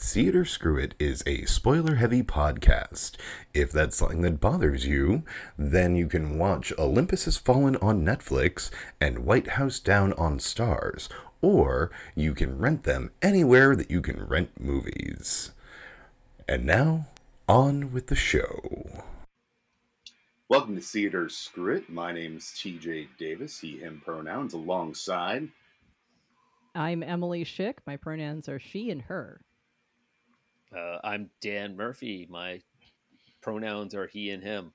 See It or Screw It is a spoiler heavy podcast. If that's something that bothers you, then you can watch Olympus Has Fallen on Netflix and White House Down on Stars, or you can rent them anywhere that you can rent movies. And now, on with the show. Welcome to See It or Screw It. My name's TJ Davis, he, him pronouns, alongside. I'm Emily Schick. My pronouns are she and her. Uh, I'm Dan Murphy. My pronouns are he and him.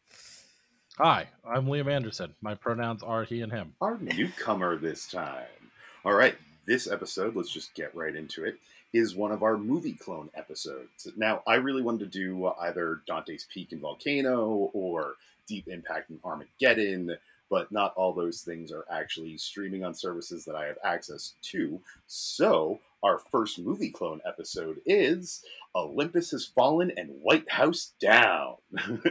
Hi, I'm Liam Anderson. My pronouns are he and him. Our newcomer this time. All right, this episode, let's just get right into it, is one of our movie clone episodes. Now, I really wanted to do either Dante's Peak and Volcano or Deep Impact and Armageddon, but not all those things are actually streaming on services that I have access to. So, our first movie clone episode is Olympus Has Fallen and White House Down.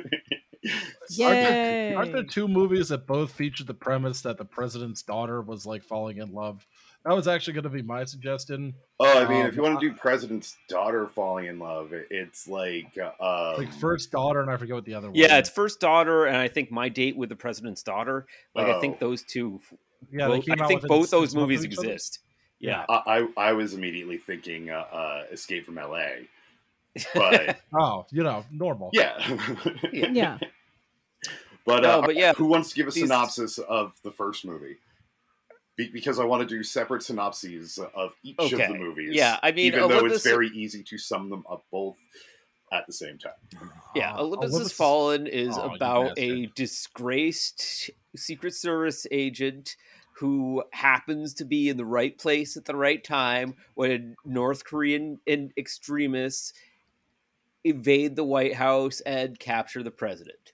Yay! Aren't there two movies that both feature the premise that the president's daughter was like falling in love? That was actually going to be my suggestion. Oh, I mean, Um, if you want to do President's daughter falling in love, it's like, uh, Like first daughter, and I forget what the other one. Yeah, it's first daughter, and I think my date with the president's daughter. Like I Oh. think those two. yeah. They both- came I out think both those movies of each other. exist. Yeah. I, I I was immediately thinking uh, uh, Escape from L.A., but Oh, you know, normal. yeah, yeah. But, No, uh, but yeah, who wants to give a these- synopsis of the first movie? Be- because I want to do separate synopses of each of the movies. Yeah, I mean, even though it's very easy to sum them up both at the same time. Yeah, Uh, Olympus, Olympus- Has Fallen is Oh, about a disgraced Secret Service agent who happens to be in the right place at the right time when North Korean and extremists invade the White House and capture the president.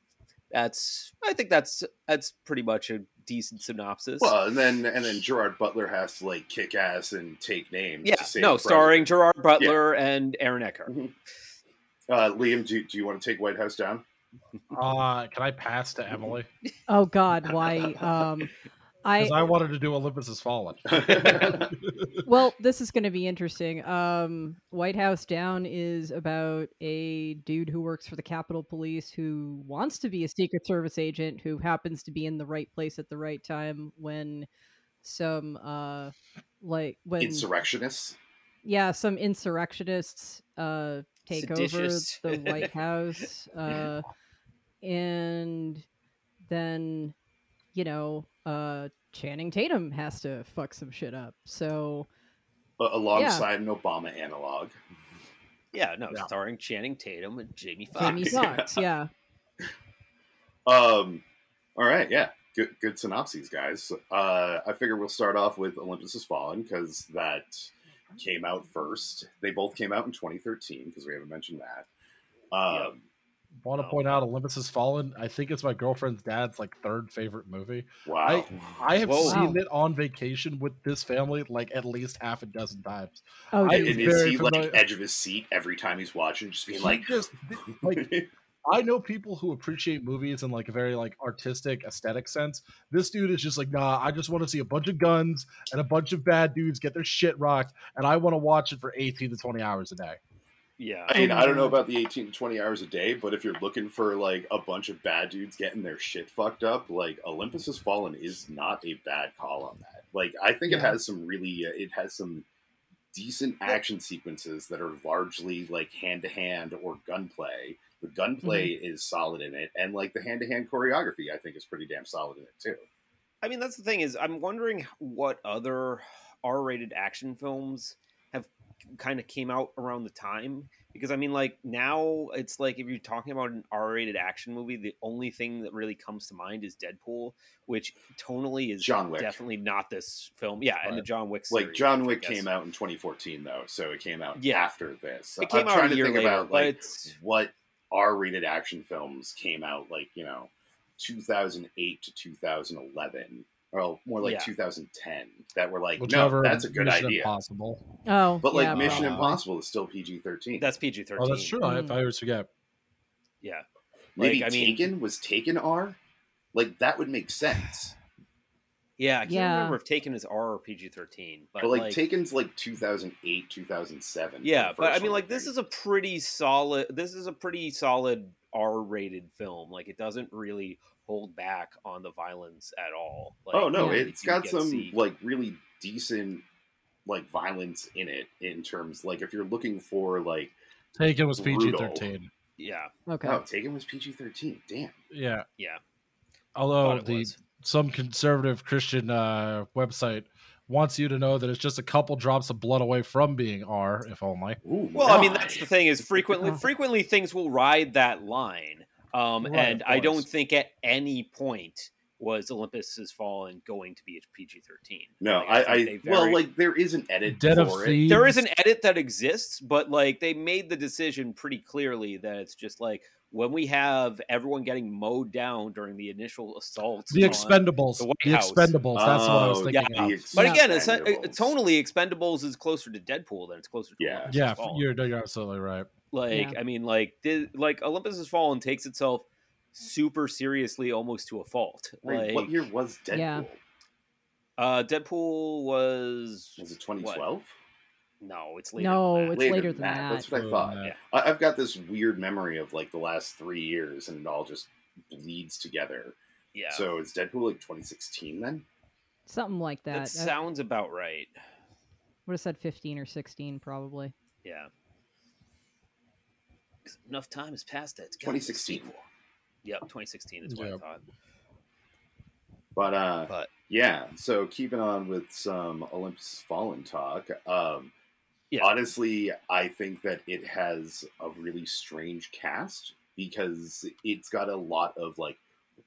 That's I think that's that's pretty much a decent synopsis. Well, and then and then Gerard Butler has to like kick ass and take names. yeah, to save no, the starring. Gerard Butler and Aaron Eckhart. Uh, Liam, do, do you want to take White House down? Uh, can I pass to Emily? Oh God, why? Um, I I wanted to do Olympus Has Fallen. well, this is going to be interesting. Um, White House Down is about a dude who works for the Capitol Police who wants to be a Secret Service agent who happens to be in the right place at the right time when some uh like when Insurrectionists. yeah some insurrectionists uh take Seditious. over the white house uh and then you know uh channing tatum has to fuck some shit up so alongside an Obama analog. Yeah, no, Yeah. starring Channing Tatum and Jamie Foxx. jamie foxx yeah Um, all right, yeah, good good synopses, guys. Uh, I figure we'll start off with Olympus Has Fallen because that came out first. They both came out in 2013 because we haven't mentioned that. Um, Want to oh, point out Olympus Has Fallen? I think it's my girlfriend's dad's like third favorite movie. Wow. I have Whoa. seen it on vacation with this family like at least half a dozen times. oh I- and geez. and is very he like edge of his seat every time he's watching, just being He like, just like I know people who appreciate movies in like a very like artistic aesthetic sense. This dude is just like, nah, I just want to see a bunch of guns and a bunch of bad dudes get their shit rocked, and I want to watch it for 18 to 20 hours a day. Yeah. I mean, I don't know about the 18 to 20 hours a day, but if you're looking for like a bunch of bad dudes getting their shit fucked up, like Olympus Has Fallen is not a bad call on that. Like, I think it has some really, uh, it has some decent action sequences that are largely like hand to hand or gunplay. The gunplay Mm-hmm. is solid in it, and like the hand to hand choreography, I think is pretty damn solid in it too. I mean, that's the thing is, I'm wondering what other R-rated action films have kind of came out around the time. Because I mean, like now it's like if you're talking about an R-rated action movie, the only thing that really comes to mind is Deadpool, which tonally is John Wick. definitely not this film. Yeah, and the John Wick. Like John Wick came out in 2014 though, so it came out Yeah. after this. It came I'm out trying a to think later, about like it's what R-rated action films came out like you know 2008 to 2011, or more like Yeah. 2010 that were like Whichever no, that's a good Mission idea. Impossible. oh But like yeah, Mission probably. Impossible is still PG-13. that's PG-13. Oh, that's true. I, Mm. I always forget. Yeah, Maybe like, I mean- Taken was Taken R. Like that would make sense. Yeah, I can't Yeah. remember if Taken is R or PG thirteen, but, But like, like Taken's like 2008, 2007. Yeah, but I mean, like this is a pretty solid. This is a pretty solid R-rated film. Like, it doesn't really hold back on the violence at all. Like, oh no, yeah, it's you got some see- like really decent like violence in it. In terms, like if you're looking for like, Taken was PG thirteen. yeah, Okay. oh, Taken was PG thirteen. Damn. Yeah. yeah. Although the was. some conservative Christian uh, website wants you to know that it's just a couple drops of blood away from being R, if only. Ooh, Well, I mean, that's the thing is frequently, frequently things will ride that line, um, Right, and I don't think at any point was Olympus Has Fallen going to be a PG thirteen. No, Like, I, I, think well, like there is an edit Dead for it. There is an edit that exists, but like they made the decision pretty clearly that it's just like when we have everyone getting mowed down during the initial assault. The Expendables. the The, White House. Expendables. That's what I was Oh, thinking yeah. of. But again, it's, uh, Expendables. tonally, Expendables is closer to Deadpool than it's closer to Yeah. Olympus Yeah, Has Fallen. you're, you're absolutely right. Like, Yeah. I mean, like, the, like Olympus Has Fallen takes itself super seriously, almost to a fault. Wait, Like, what year was Deadpool? Yeah. uh, Deadpool was Was it 2012? no, it's later. No, than that. it's later than that. That's what I thought. than that. I, I've got this weird memory of like the last three years, and it all just bleeds together. yeah. So is Deadpool like 2016 then? Something like that. that sounds about right. would have said 15 or 16 probably. Yeah. 'Cause Enough time has passed that it's gotta be a 2016. sequel. Yep, 2016 is what I Yep. thought. But uh, But yeah. So keeping on with some Olympus Fallen talk. Um, Yeah. Honestly, I think that it has a really strange cast because it's got a lot of like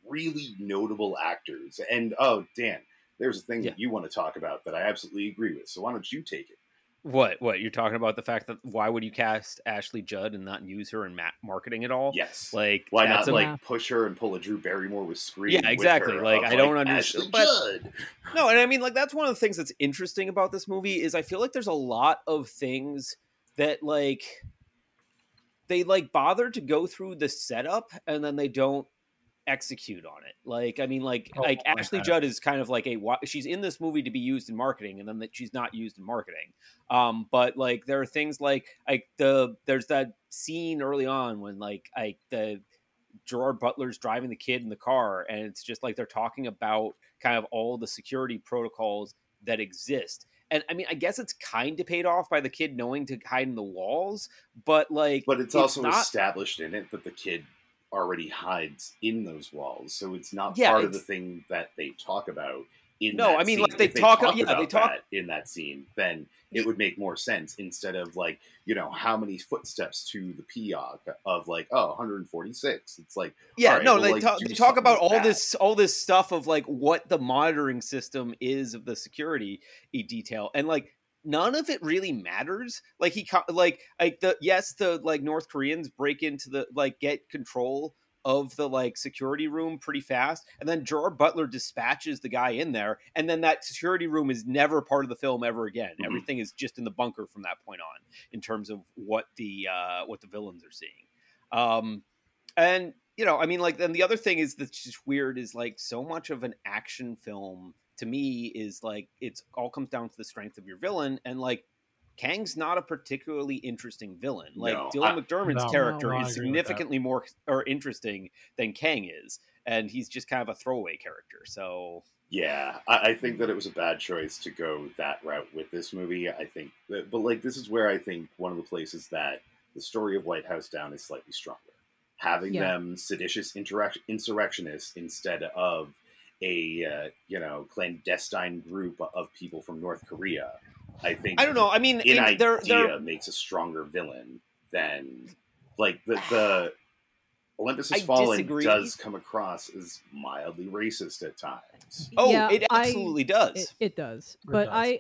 really notable actors. And oh, Dan, there's a thing Yeah. that you want to talk about that I absolutely agree with. So why don't you take it? What? What you're talking about? The fact that why would you cast Ashley Judd and not use her in ma- marketing at all? Yes. Like Why not a- like Yeah. push her and pull a Drew Barrymore with Scream? Yeah, with exactly. her Like, I don't understand- Ashley but- Judd. No, and I mean like that's one of the things that's interesting about this movie is I feel like there's a lot of things that like they like bother to go through the setup and then they don't execute on it. Like I mean like Oh, like Ashley that. Judd is kind of like a she's in this movie to be used in marketing and then that she's not used in marketing. Um but like there are things like like the there's that scene early on when like like the Gerard Butler's driving the kid in the car, and it's just like they're talking about kind of all the security protocols that exist. And I mean, I guess it's kind of paid off by the kid knowing to hide in the walls, but like, But it's, also not. established in it that the kid already hides in those walls, so it's not Yeah, part of the thing that they talk about. In No, I mean, scene. like, they If talk- talked yeah, they about talk- that in that scene. Then it would make more sense instead of like you know how many footsteps to the PEOC of like oh 146. It's like yeah, right, no, well, they like, talk, they talk about all that. this, all this stuff of like what the monitoring system is of the security detail, and like none of it really matters. Like he, like, like the yes, the like North Koreans break into the like get control of the like security room pretty fast and then Gerard Butler dispatches the guy in there and then that security room is never part of the film ever again Mhm. everything is just in the bunker from that point on in terms of what the uh what the villains are seeing um and you know i mean like then the other thing is that's just weird is like so much of an action film to me is like it's all comes down to the strength of your villain and like Kang's not a particularly interesting villain. Like No, Dylan I- McDermott's No, character no, I is agree with that. significantly more or interesting than Kang is, and he's just kind of a throwaway character. So Yeah, I, I think that it was a bad choice to go that route with this movie. I think, that, but like this is where I think one of the places that the story of White House Down is slightly stronger. Having Yeah. them seditious interac- insurrectionists instead of a uh, you know clandestine group of people from North Korea. I think I don't know. I mean, in in, idea they're, they're, makes a stronger villain than like the the Olympus Has I Fallen disagree. does come across as mildly racist at times. oh, Yeah, it I- absolutely does. It, it does, It but does. I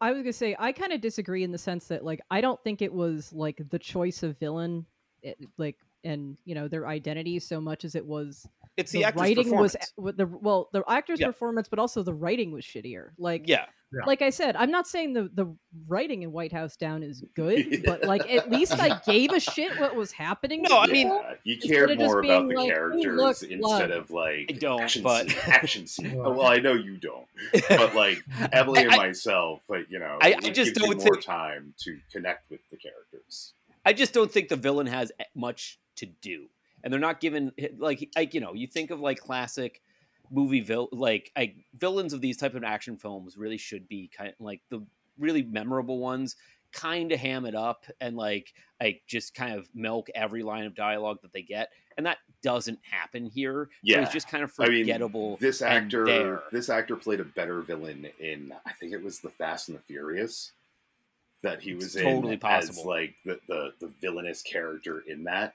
I was gonna say I kind of disagree in the sense that like I don't think it was like the choice of villain, it, like and you know their identity so much as it was it's the, the actor's writing was performance. with the well the actor's Yeah. performance, but also the writing was shittier. Like yeah, Yeah. like I said, I'm not saying the the writing in White House Down is good, but like at least I gave a shit what was happening. No, to I mean- people. Yeah, you Instead cared more about the like, "Hey, characters look, instead blood." of like I don't, action but- scene, action scene. Oh, well, I know you don't, but like Emily and myself, but you know, I- I just gives don't more think- time to connect with the characters. I just don't think the villain has eh, much to do, and they're not given like like you know you think of like classic movie vil like like villains of these type of action films really should be kind of like the really memorable ones kind of ham it up and like like just kind of milk every line of dialogue that they get and that doesn't happen here it Yeah. was just kind of I mean, forgettable this actor, this actor played a better villain in, I think it was the Fast and the Furious, that he was It's totally in as possible. like the, the the villainous character in that.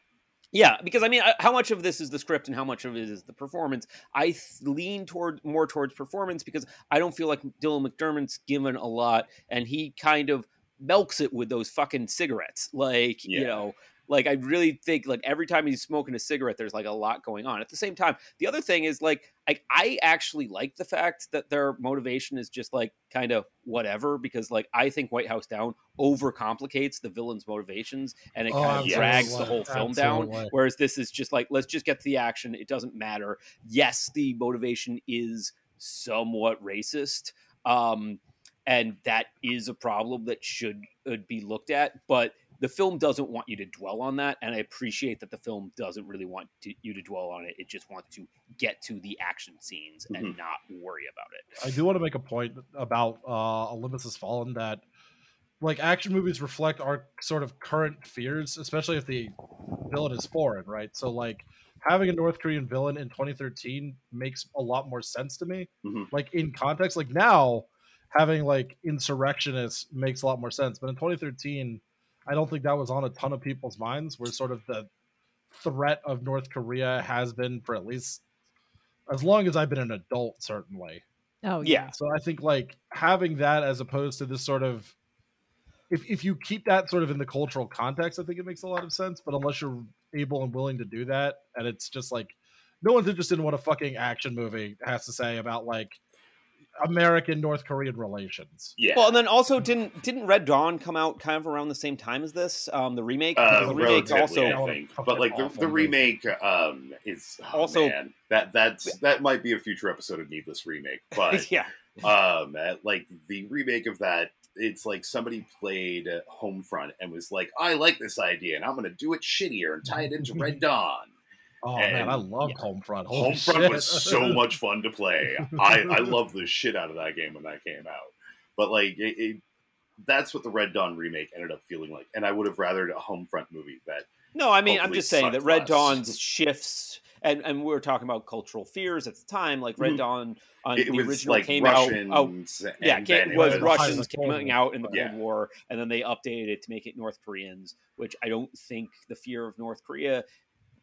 Yeah, because I mean, uh, how much of this is the script and how much of it is the performance? I th- lean toward more towards performance because I don't feel like Dylan McDermott's given a lot, and he kind of milks it with those fucking cigarettes. Like you know, like I really think like every time he's smoking a cigarette, there's like a lot going on. At the same time, the other thing is like I I actually like the fact that their motivation is just like kind of whatever because like I think White House Down overcomplicates the villain's motivations and it Oh, kind of drags the whole film down. Whereas this is just like, let's just get to the action. It doesn't matter. Yes, the motivation is somewhat racist. Um, and that is a problem that should uh, be looked at. But the film doesn't want you to dwell on that. And I appreciate that the film doesn't really want to, you to dwell on it. It just wants to get to the action scenes and Mhm. not worry about it. I do want to make a point about uh, Olympus Has Fallen that like action movies reflect our sort of current fears, especially if the villain is foreign, right? So like having a North Korean villain in 2013 makes a lot more sense to me. Mhm. Like in context, like now having like insurrectionists makes a lot more sense, but in 2013, I don't think that was on a ton of people's minds. Where sort of the threat of North Korea has been for at least as long as I've been an adult, certainly. Oh Yeah. So I think like having that as opposed to this sort of if if you keep that sort of in the cultural context, I think it makes a lot of sense. But unless you're able and willing to do that, and it's just like no one's interested in what a fucking action movie has to say about like American North Korean relations. Yeah, Well, and then also didn't didn't Red Dawn come out kind of around the same time as this, um, the remake? uh, the remake also I think. But like the, the remake um, is oh, Also- man, that that's that might be a future episode of Needless Remake, but yeah, um uh, like the remake of that it's like somebody played uh, homefront and was like i like this idea and i'm gonna do it shittier and tie it into red dawn Oh And- man, I loved yeah. Homefront. Holy homefront shit. was so much fun to play i i love the shit out of that game when that came out but like it, it that's what the red dawn remake ended up feeling like and i would have rathered a homefront movie that No, I mean, I'm just saying that Red less. Dawn's shifts, and, and we were talking about cultural fears at the time. Like Red Mhm. Dawn on it the original like came russians out. Oh, yeah, came, it was was- Russians coming out in the Yeah. Cold War, and then they updated it to make it North Koreans, which I don't think the fear of North Korea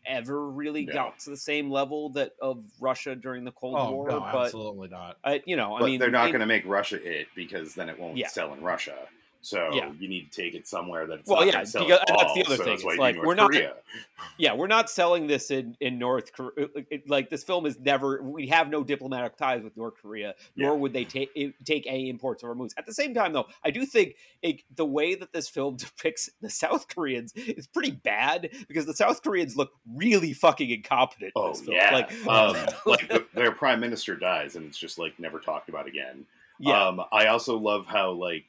ever really No. got to the same level that of Russia during the Cold Oh War. no, but absolutely not. I, you know, I mean, they're not going to make Russia it because then it won't Yeah. sell in Russia. So Yeah. you need to take it somewhere that it's Well, not yeah, going to sell because- that's the other so thing, it's like, we're not- Korea. yeah, we're not selling this in in North Korea. Like this film is never. We have no diplomatic ties with North Korea, nor Yeah. would they take take any imports of our movies. At the same time, though, I do think it, the way that this film depicts the South Koreans is pretty bad because the South Koreans look really fucking incompetent. in Oh this film. yeah, like, um, like the, their prime minister dies and it's just like never talked about again. yeah, Um, I also love how like,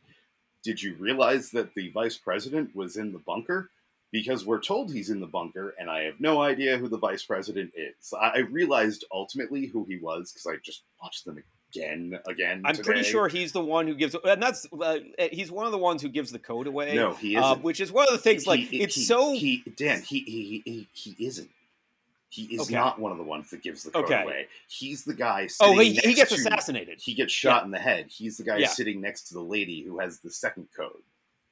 did you realize that the vice president was in the bunker? Because we're told he's in the bunker, and I have no idea who the vice president is. I, I realized ultimately who he was because I just watched them again, again. I'm pretty sure he's the one who gives, and that's uh, he's one of the ones who gives the code away. No, he uh, isn't. which is one of the things. Like He- it's he- so he Dan he he he, he isn't. He is Okay. not one of the ones that gives the code Okay. away. He's the guy. oh Sitting he, he next gets to- assassinated. He gets shot in the head. He's the guy Yeah. sitting next to the lady who has the second code.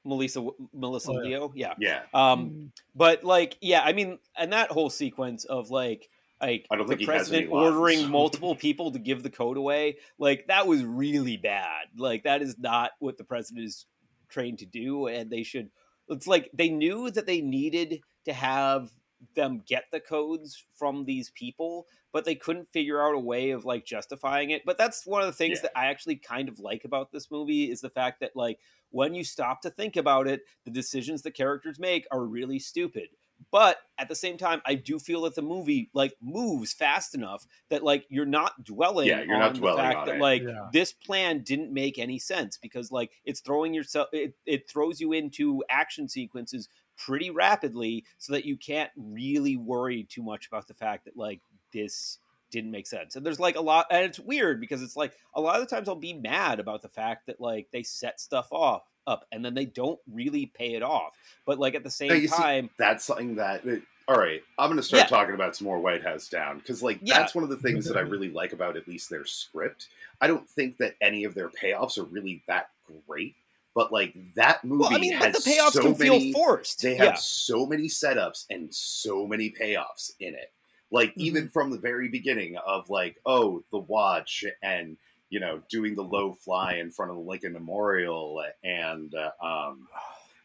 Melissa Melissa Oh, yeah. Leo, yeah. Yeah, Um, Mm. but like, yeah, I mean, and that whole sequence of like, like I don't the think he has any president ordering multiple people to give the code away, like that was really bad. Like that is not what the president is trained to do, and they should. It's like they knew that they needed to have them get the codes from these people but they couldn't figure out a way of like justifying it but that's one of the things Yeah. that i actually kind of like about this movie is the fact that like when you stop to think about it the decisions the characters make are really stupid but at the same time i do feel that the movie like moves fast enough that like you're not dwelling Yeah, you're on not the dwelling fact on that it. like Yeah. this plan didn't make any sense because like it's throwing yourself it, it throws you into action sequences pretty rapidly so that you can't really worry too much about the fact that like this didn't make sense and there's like a lot and it's weird because it's like a lot of the times i'll be mad about the fact that like they set stuff off up and then they don't really pay it off but like at the same Now, you see, time that's something that it- all right i'm going to start Yeah. talking about some more white house down because like Yeah. that's one of the things that i really like about at least their script i don't think that any of their payoffs are really that great but like that movie well i mean but has the payoffs so can feel forced they have yeah so many setups and so many payoffs in it like even from the very beginning of like oh the watch and you know doing the low fly in front of the lincoln memorial and uh, um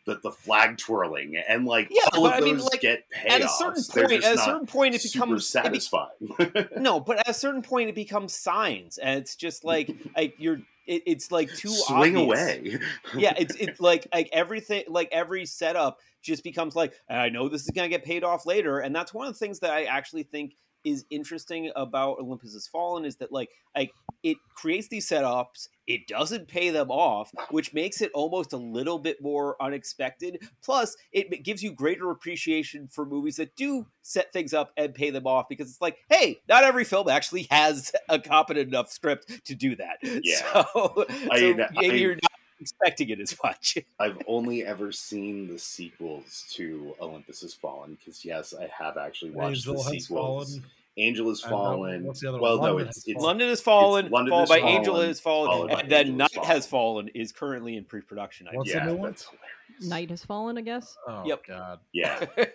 the, the flag twirling and like Yeah, all but of I mean, those like, get payoffs. at a certain point at a certain point it becomes it be- satisfying. no but at a certain point it becomes signs and it's just like like you're it, it's like too Swing obvious. away. yeah it's it's like like everything like every setup just becomes like i know this is going to get paid off later and that's one of the things that i actually think is interesting about olympus has fallen is that like like it creates these setups it doesn't pay them off which makes it almost a little bit more unexpected plus it gives you greater appreciation for movies that do set things up and pay them off because it's like hey not every film actually has a competent enough script to do that Yeah. so, I- so I- maybe you're not expecting it as much I've only ever seen the sequels to Olympus Has Fallen because yes, I have actually watched Angel the sequels. fallen. Angel has fallen. what's the other well, one? no, London it's it's Fallen. London has fallen, London followed by Fallen, Angel has fallen, by and then Angel Night Has has Fallen. fallen is currently in pre-production. I What's yeah, the new one? that's hilarious. Night has fallen, I guess. Oh Yep. god. Yeah.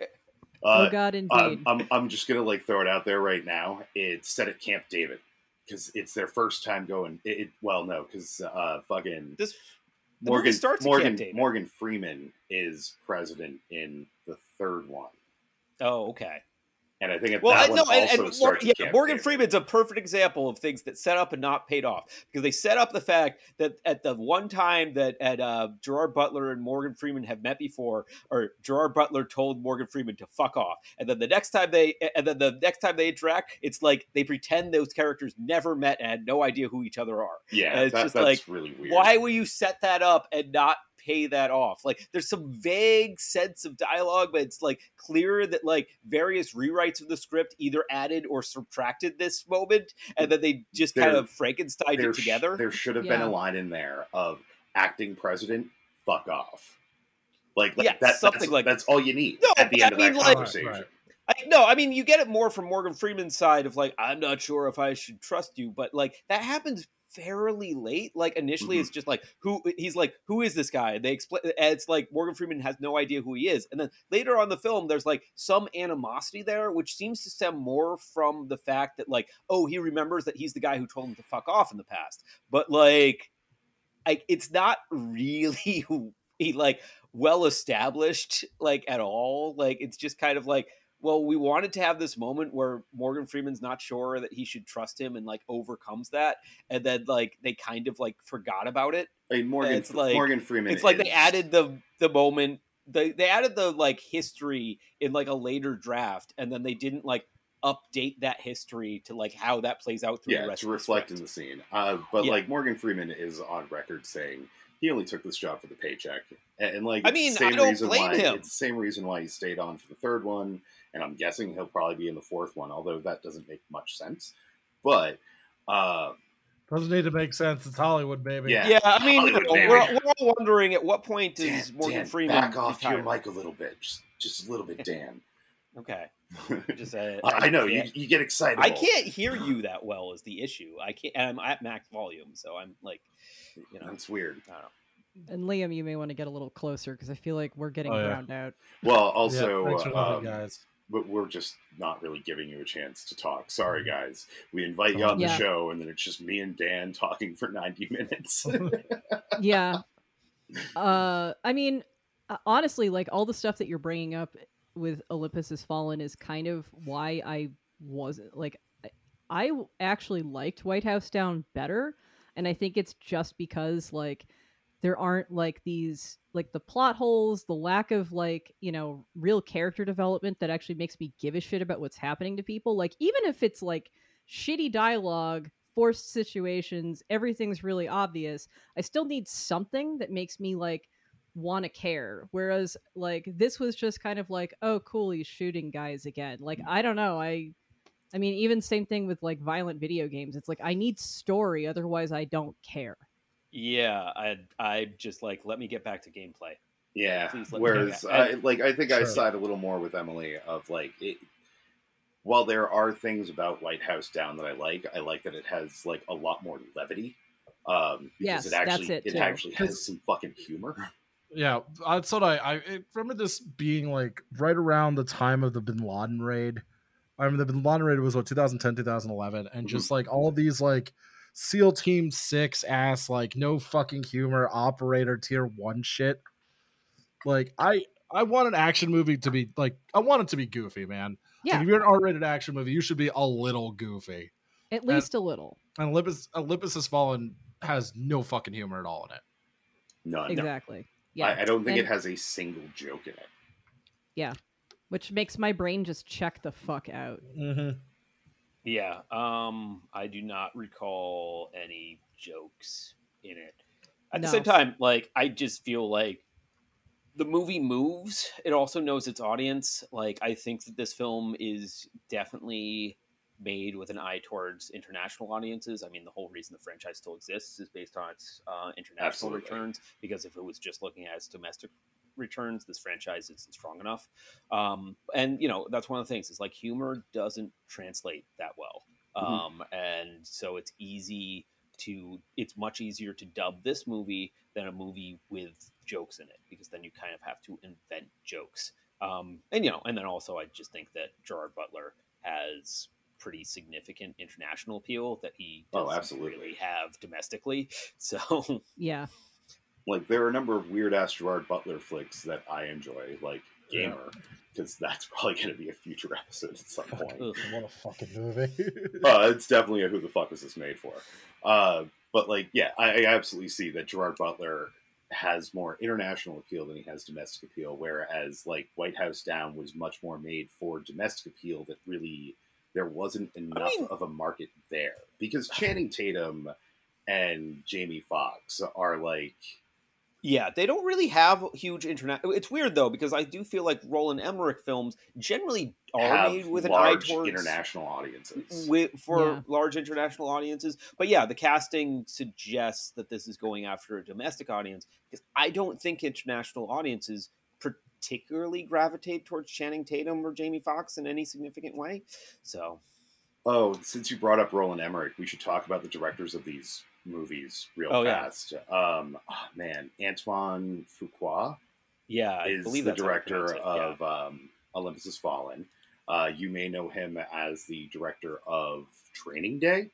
Uh, oh God, indeed. I'm, I'm, I'm just gonna like throw it out there right now. It's set at Camp David because it's their first time going. It, it well, no, because uh, fucking this the Morgan starts Morgan. Morgan Freeman is president in the third one, Oh, okay. And I think Well, that I also and, and Mor- yeah, Morgan. Freeman's a perfect example of things that set up and not paid off because they set up the fact that at the one time that at uh, Gerard Butler and Morgan Freeman have met before, or Gerard Butler told Morgan Freeman to fuck off, and then the next time they, and then the next time they interact, it's like they pretend those characters never met and had no idea who each other are. Yeah, And it's that, just that's like, really weird. Why will you set that up and not pay that off? Like there's some vague sense of dialogue, but it's like clear that like various rewrites of the script either added or subtracted this moment, and then they just kind of Frankenstein there it sh- together. there should have been a line in there of acting president, fuck off. Like, like Yeah, that, something that's, like- that's all you need No, at the end I of that mean, like- conversation. Right, right. I, no, I mean you get it more from Morgan Freeman's side of like I'm not sure if I should trust you, but like that happens fairly late. Like initially, Mhm. it's just like who he's like who is this guy? And they explain. It's like Morgan Freeman has no idea who he is, and then later on the film, there's like some animosity there, which seems to stem more from the fact that like oh he remembers that he's the guy who told him to fuck off in the past, but like like it's not really he like well established like at all like it's just kind of like well we wanted to have this moment where morgan freeman's not sure that he should trust him and like overcomes that and then like they kind of like forgot about it I mean, Morgan, It's like- Morgan Freeman. it's like they added the the moment they they added the like history in like a later draft and then they didn't like update that history to like how that plays out through the yeah rest to of the reflect in the scene. Uh, but Yeah. like Morgan Freeman is on record saying he only took this job for the paycheck, and, and, like I it's the mean, I same don't reason blame why him. it's the same reason why he stayed on for the third one, and I'm guessing he'll probably be in the fourth one, although that doesn't make much sense. But uh, Doesn't need to make sense. It's Hollywood, baby. Yeah. yeah i mean Hollywood, we're, we're all wondering at what point Dan, morgan Dan, freeman back off retire? your mic a little bit, just just a little bit, Dan. Okay just uh, I, I know you, you get excited. I can't hear you that well is the issue. I can't. I'm at max volume, so I'm like, you know, That's weird. I don't know. and Liam, you may want to get a little closer because I feel like we're getting Oh, yeah. drowned out. Well, also, thanks for nothing, um, guys. but we're just not really giving you a chance to talk. Sorry, guys. We invite you on the Yeah. show, and then it's just me and Dan talking for 90 minutes. yeah. Uh, I mean, uh, honestly, like all the stuff that you're bringing up, with Olympus Has Fallen is kind of why I wasn't like I I actually liked White House Down better, and I think it's just because like there aren't like these like the plot holes, the lack of like, you know, real character development that actually makes me give a shit about what's happening to people. Like even if it's like shitty dialogue, forced situations, everything's really obvious, I still need something that makes me like want to care. Whereas like this was just kind of like, oh cool, he's shooting guys again. Like I don't know, I I mean even same thing with like violent video games. It's like I need story otherwise I don't care. Yeah, I I just like let me get back to gameplay. Yeah. Please let me Whereas. I, like, I think I side a little more with Emily of like, it, while there are things about White House Down that I like, I like that it has like a lot more levity. Um, because Yes, it that's actually it, it actually has some fucking humor. Yeah, that's what I I I remember this being like right around the time of the Bin Laden raid. I remember the Bin Laden raid was what 2010 2011, and mm-hmm. just like all of these like SEAL Team Six ass like no fucking humor operator tier one shit. Like I I want an action movie to be like I want it to be goofy, man. Like, Yeah, if you're an R-rated action movie, you should be a little goofy. at least a little. And Olympus Olympus Has Fallen has no fucking humor at all in it. None. Exactly. Yeah. I, I don't think And- it has a single joke in it. Yeah. Which makes my brain just check the fuck out. Mm-hmm. Yeah, um, I do not recall any jokes in it. At the same time, like I just feel like the movie moves. It also knows its audience. Like I think that this film is definitely made with an eye towards international audiences. I mean, the whole reason the franchise still exists is based on its uh, international Absolutely. returns. Because if it was just looking at its domestic returns, this franchise isn't strong enough. Um, and you know, that's one of the things is like humor doesn't translate that well. Mhm. Um, and so it's easy to it's much easier to dub this movie than a movie with jokes in it because then you kind of have to invent jokes. Um, and you know, and then also I just think that Gerard Butler has pretty significant international appeal that he Oh, doesn't absolutely. really have domestically. So Yeah. Like there are a number of weird ass Gerard Butler flicks that I enjoy, like Gamer, because that's probably going to be a future episode at some point. ugh. What a fucking movie. uh, it's definitely a who the fuck is this made for. Uh, but like, yeah, I, I absolutely see that Gerard Butler has more international appeal than he has domestic appeal. Whereas like White House Down was much more made for domestic appeal. That really there wasn't enough mean- of a market there because Channing Tatum and Jamie Foxx are like Yeah, they don't really have huge internet. It's weird though because I do feel like Roland Emmerich films generally are have made with an eye towards international audiences. with for Yeah. large international audiences. But yeah, the casting suggests that this is going after a domestic audience because I don't think international audiences particularly gravitate towards Channing Tatum or Jamie Foxx in any significant way. So Oh, since you brought up Roland Emmerich, we should talk about the directors of these movies real Oh, yeah. fast. Um, oh, man, Antoine Fuqua yeah, I is believe the that's how you director pronounce it, yeah. of um, Olympus Has Fallen. Uh, you may know him as the director of Training Day,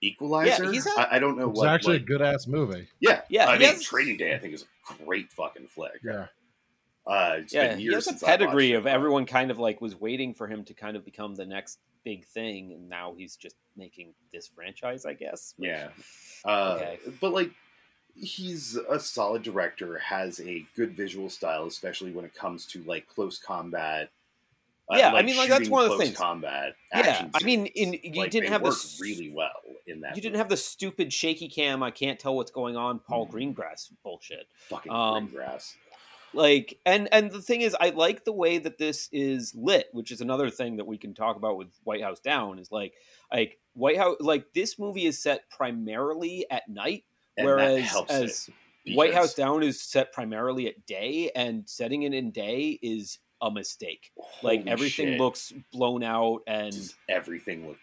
Equalizer. he's a- I I don't know It's what. actually like- a good ass movie. yeah, Yeah, I mean, has- Training Day, I think, is a great fucking flick. Yeah. Uh, it's yeah, been he has a since pedigree of everyone kind of like was waiting for him to kind of become the next big thing, and now he's just making this franchise, I guess. which- Yeah. Uh, Okay. But like, he's a solid director, has a good visual style, especially when it comes to like close combat. uh, Yeah, I mean, like, that's one of the things. Combat. Yeah, I mean, in- you Like, didn't have this- really well in that. You didn't have the stupid shaky cam. I can't tell what's going on. Paul Mhm. Greengrass bullshit. fucking um, Greengrass. Like, and and the thing is, I like the way that this is lit, which is another thing that we can talk about with White House Down. Is like, like White House, like this movie is set primarily at night, And whereas as White House Down is set primarily at day, and setting it in day is a mistake. Like everything shit, looks blown out, and just everything looked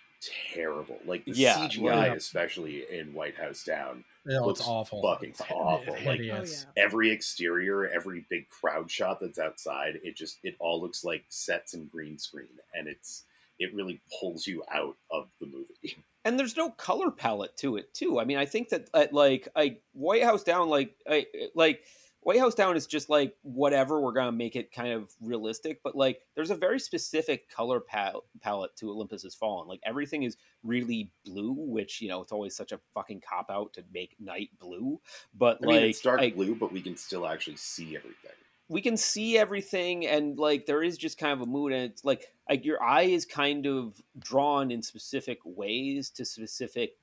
terrible. Like the Yeah, CGI, yeah. especially in White House Down, Yeah, Looks it's awful. fucking It's awful. Like- hideous. Oh, every exterior, every big crowd shot that's outside, it just it all looks like sets and green screen, and it's it really pulls you out of the movie. and there's no color palette to it too. I mean, I think that uh, like I White House Down, like I like White House Down is just like whatever. We're gonna make it kind of realistic, but like there's a very specific color pal- palette to Olympus Has Fallen. Like everything is really blue, which you know it's always such a fucking cop out to make night blue. But I like mean, it's dark I- blue, but we can still actually see everything. we can see everything and like there is just kind of a mood and it's like like your eye is kind of drawn in specific ways to specific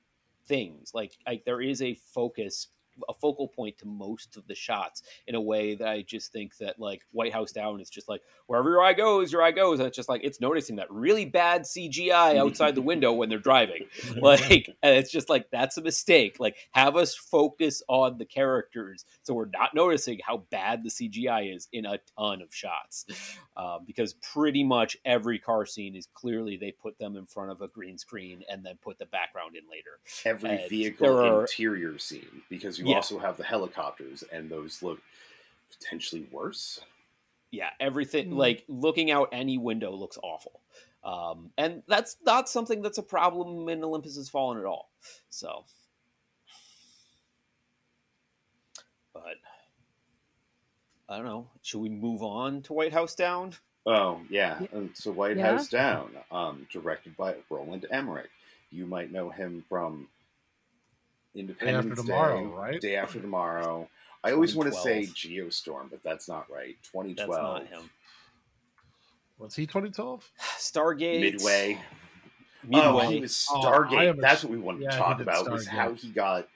things like like there is a focus a focal point to most of the shots in a way that I just think that like White House Down is just like wherever your eye goes, your eye goes. And it's just like it's noticing that really bad CGI outside the window when they're driving. Like and it's just like that's a mistake. Like have us focus on the characters so we're not noticing how bad the CGI is in a ton of shots. Um, because pretty much every car scene is clearly they put them in front of a green screen and then put the background in later. Every And vehicle are- interior scene, because you Yeah. also have the helicopters, and those look potentially worse. yeah everything Mm. like looking out any window looks awful um and that's not something that's a problem in olympus has fallen at all so but i don't know should we move on to white house down Oh yeah, Yeah. and so White Yeah. House Down, um, directed by Roland Emmerich. You might know him from Independence Tomorrow, Day, right? Day After Tomorrow. I always want to say 2012. Geostorm, but that's not right. that's 2012. not him Was he 2012? stargate Midway. midway Oh, he was Oh, Stargate. I am a- That's what we wanted yeah, to talk did about. Was how he got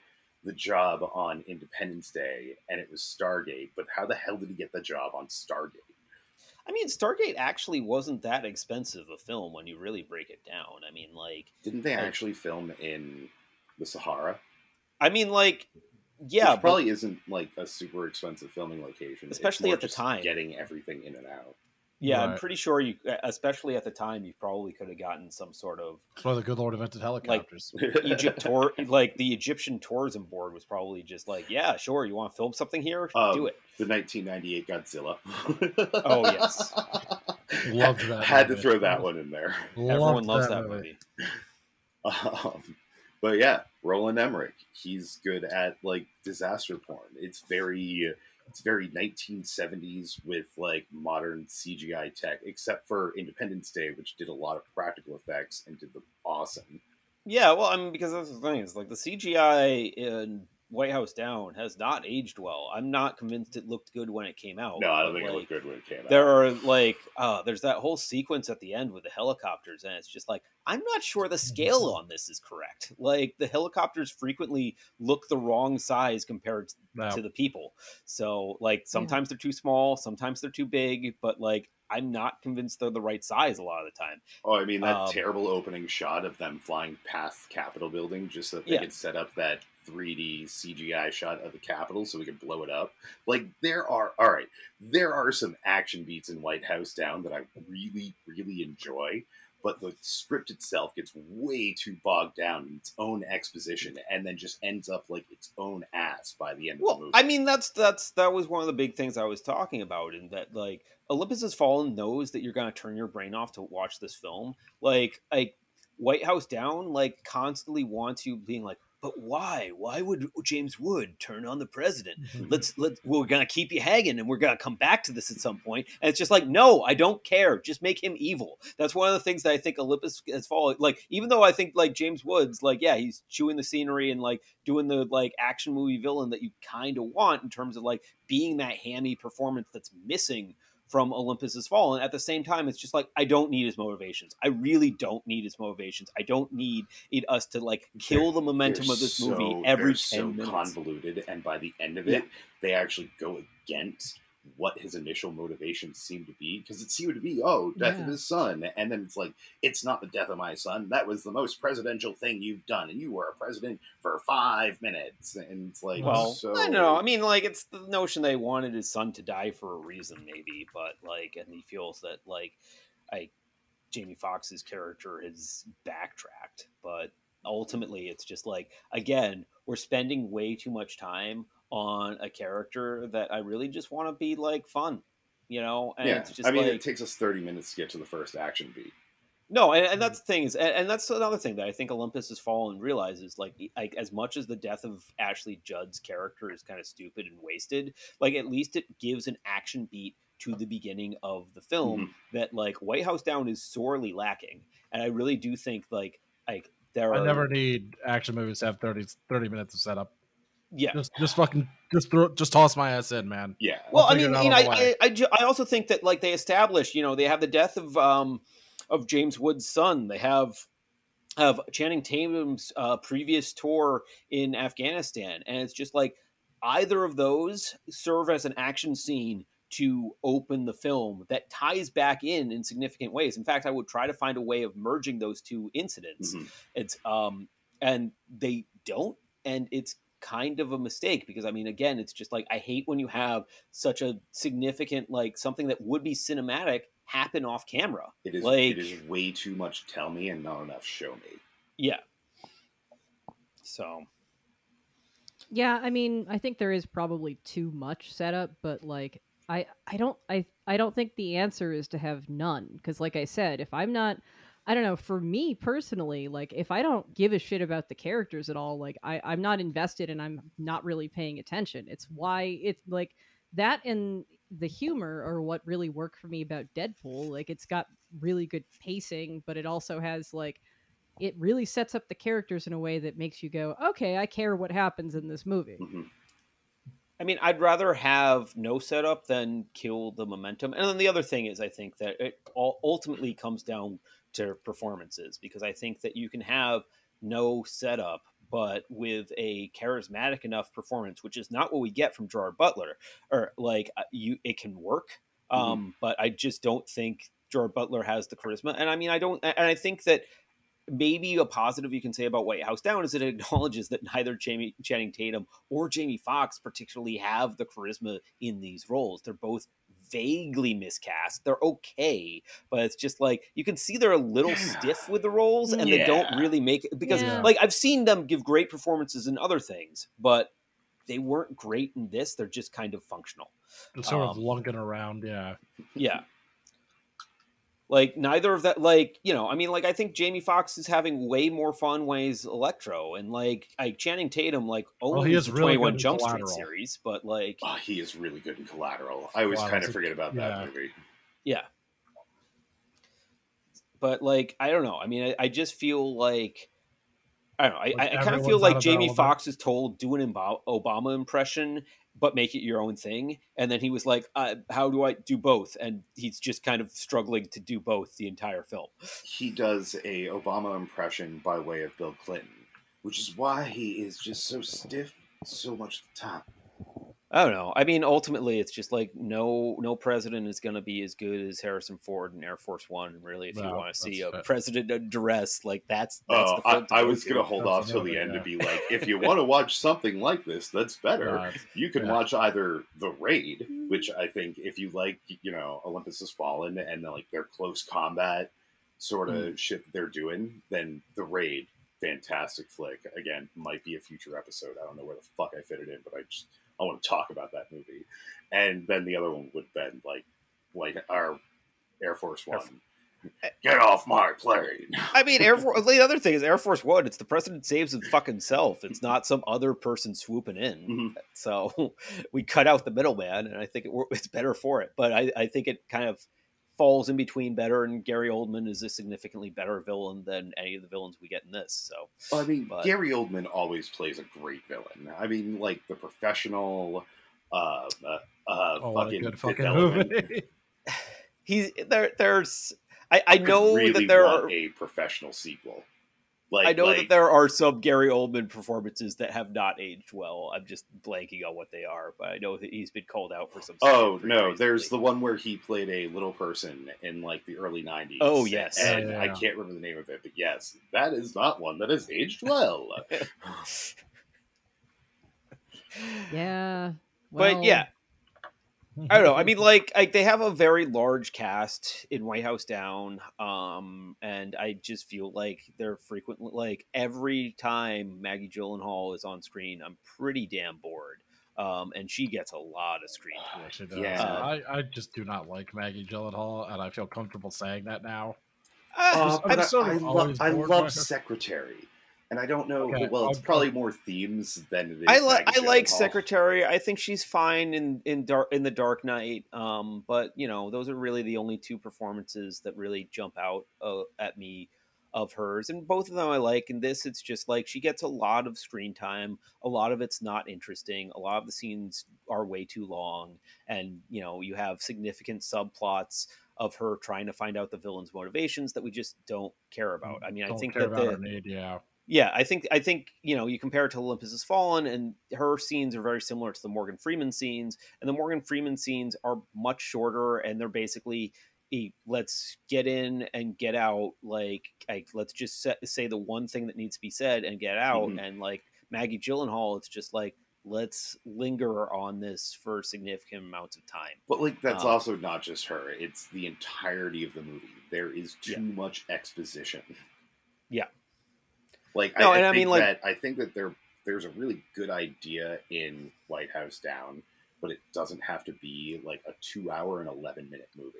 the job on Independence Day, and it was Stargate. But how the hell did he get the job on Stargate? i mean stargate actually wasn't that expensive a film when you really break it down i mean like Didn't they Like- actually film in the Sahara? I mean like yeah Which but- probably isn't like a super expensive filming location, Especially at the time. Getting everything in and out. yeah i'm pretty sure you especially at the time you probably could have gotten some sort of That's why the good Lord invented helicopters. Egypt tour, like the Egyptian tourism board was probably just like, yeah, sure, you want to film something here, Um, do it. the 1998 Godzilla. Oh, yes. Loved that Had to throw that one in there. Everyone loves that movie. Um, but yeah, Roland Emmerich. He's good at like disaster porn. It's very it's very 1970s with like modern CGI tech, except for Independence Day, which did a lot of practical effects and did them awesome. Yeah, well, I mean, because that's the thing is like the CGI in White House Down has not aged well. I'm not convinced it looked good when it came out. No, I don't but, think it looked good when it came out. There are like, uh, there's that whole sequence at the end with the helicopters, and it's just like, I'm not sure the scale on this is correct. Like, the helicopters frequently look the wrong size compared to No. to the people. So like sometimes they're too small, sometimes they're too big, but like I'm not convinced they're the right size a lot of the time. Oh, I mean that Um, terrible opening shot of them flying past Capitol building just so that they Yeah. could set up that 3D CGI shot of the Capitol so we could blow it up. Like there are all right, there are some action beats in White House Down that I really, really enjoy, but the script itself gets way too bogged down in its own exposition and then just ends up like its own ass by the end of the Well, movie. I mean that's that's that was one of the big things I was talking about in that like Olympus Has Fallen knows that you're gonna turn your brain off to watch this film. Like like White House Down like constantly wants you being like, but why? Why would James Wood turn on the president? Mm-hmm. let's let we're gonna keep you hanging and we're gonna come back to this at some point. and it's just like no i don't care just make him evil that's one of the things that i think olympus has fallen like even though i think like james woods like yeah he's chewing the scenery and like doing the like action movie villain that you kind of want in terms of like being that hammy performance that's missing from Olympus Has Fallen. At the same time, it's just like I don't need his motivations. I really don't need his motivations. I don't need it, us to like kill the momentum of this so- movie every they're so ten minutes. convoluted, and by the end of Yeah. it, they actually go against what his initial motivations seemed to be because it seemed to be oh death of his son and then it's like it's not the death of my son that was the most presidential thing you've done and you were a president for five minutes and it's like Well, so I don't know. I mean, like it's the notion they wanted his son to die for a reason, maybe, but like, and he feels that like, I Jamie Foxx's character has backtracked, but ultimately, it's just like again, we're spending way too much time on a character that I really just want to be like fun, you know? And yeah it's just i mean like, it takes us 30 minutes to get to the first action beat No, and, and that's mm. the thing is, and, and that's another thing that I think Olympus has fallen realizes like like as much as the death of Ashley Judd's character is kind of stupid and wasted, like at least it gives an action beat to the beginning of the film mm-hmm. that like White House Down is sorely lacking, and I really do think like like there I are never need action movies to have 30, 30 minutes of setup. Yeah Just just fucking just throw just toss my ass in, man. Yeah. Well, I mean, it out you know, I. I, I, ju- I also think that like they establish, you know, they have the death of um of James Wood's son. They have have Channing Tatum's uh, previous tour in Afghanistan, and it's just like either of those serve as an action scene to open the film that ties back in in significant ways. In fact, I would try to find a way of merging those two incidents. Mhm. It's um and they don't and it's kind of a mistake because I mean again it's just like I hate when you have such a significant like something that would be cinematic happen off camera. It is like it is way too much tell me and not enough show me. yeah. So Yeah, I mean, I think there is probably too much setup, but like I I don't I I don't think the answer is to have none because like I said, if I'm not I don't know, for me personally, like if I don't give a shit about the characters at all, like I I'm not invested and I'm not really paying attention. It's why it's like that and the humor are what really work for me about Deadpool. Like it's got really good pacing, but it also has like it really sets up the characters in a way that makes you go, okay, I care what happens in this movie. Mhm. I mean, I'd rather have no setup than kill the momentum. And then the other thing is, I think that it ultimately comes down to performances because I think that you can have no setup, but with a charismatic enough performance, which is not what we get from Gerard Butler, or like uh, you, it can work. Um, but I just don't think Gerard Butler has the charisma. And I mean, I don't, and I think that maybe a positive you can say about White House Down is it acknowledges that neither Jamie Channing Tatum or Jamie Foxx particularly have the charisma in these roles. They're both vaguely miscast. They're okay, but it's just like you can see they're a little stiff with the roles and they don't really make it because Yeah. like I've seen them give great performances in other things, but they weren't great in this. They're just kind of functional. Just sort of Um, lunking around. Yeah. Yeah. Like neither of that, like you know, I mean, like I think Jamie Foxx is having way more fun ways Electro, and like like Channing Tatum, like owns he is the really Twenty One good in Jump Street series, but like Oh, he is really good in Collateral. I always Wow, kind of a- forget about yeah. that movie. yeah. But like I don't know. I mean, I, I just feel like I don't know. I, Like I, I kind of feel like Jamie Obama. Foxx is told do an Obama impression, but make it your own thing, and then he was like, uh, "How do I do both?" And he's just kind of struggling to do both the entire film. He does a Obama impression by way of Bill Clinton, which is why he is just so stiff so much of the time. I don't know. I mean, ultimately, it's just like no no president is going to be as good as Harrison Ford in Air Force One. Really, if you want to see that's a fair. president under duress, like that's that's Oh, the I, I was gonna hold off till the end yeah. to be like, if you want to watch something like this, that's better. You can Yeah. watch either The Raid, which I think if you like, you know, Olympus Has Fallen and like their close combat sort of Mm. shit that they're doing, then The Raid, fantastic flick. Again, might be a future episode. I don't know where the fuck I fit it in, but I just I want to talk about that movie. And then the other one would have been like White our Air Force One. Get off my plane. I mean, Air Force. The other thing is Air Force One. It's the president saves his fucking self. It's not some other person swooping in. Mhm. So we cut out the middleman, and I think it, it's better for it. But I, I think it kind of falls in between better. And Gary Oldman is a significantly better villain than any of the villains we get in this. So Well, I mean, But- Gary Oldman always plays a great villain. I mean, like the professional, uh, uh, uh oh, fucking fucking movie. he's there. There's. I, I I know really that there want are. a professional sequel. Like, I know like, that there are some Gary Oldman performances that have not aged well. I'm just blanking on what they are, but I know that he's been called out for some. Oh no, reasons there's the one where he played a little person in like the early '90s. Oh, yes. and Yeah, yeah, I can't remember the name of it, but yes, that is not one that has aged well. Yeah. but yeah, I don't know. I mean, like, like they have a very large cast in White House Down, um, and I just feel like they're frequently like every time Maggie Gyllenhaal is on screen, I'm pretty damn bored, um, and she gets a lot of screen time. Actually, does. Yeah. I, I just do not like Maggie Gyllenhaal, and I feel comfortable saying that now. Uh, I'm but I, sort I, lo- I bored by love her. Secretary, and I don't know. Okay, well, it's I'll- probably more themes than it is. I like I like Gyllenhaal. Secretary. I think she's fine in in dark in the Dark Knight. Um, but you know, those are really the only two performances that really jump out uh, at me of hers, and both of them I like. In this, it's just like she gets a lot of screen time. A lot of it's not interesting. A lot of the scenes are way too long, and you know, you have significant subplots of her trying to find out the villain's motivations that we just don't care about. I mean, I Don't think care that about the, her need, yeah. Yeah, I think I think you know you compare it to Olympus Has Fallen, and her scenes are very similar to the Morgan Freeman scenes, and the Morgan Freeman scenes are much shorter, and they're basically a, let's get in and get out, like, let's just set, say the one thing that needs to be said and get out, Mhm. and like Maggie Gyllenhaal, it's just like let's linger on this for significant amounts of time. But like that's Um, also not just her; it's the entirety of the movie. There is too Yeah. much exposition. Yeah. Like No, I, I and I think mean, like- that I think that there there's a really good idea in White House Down, but it doesn't have to be like a two hour and eleven minute movie.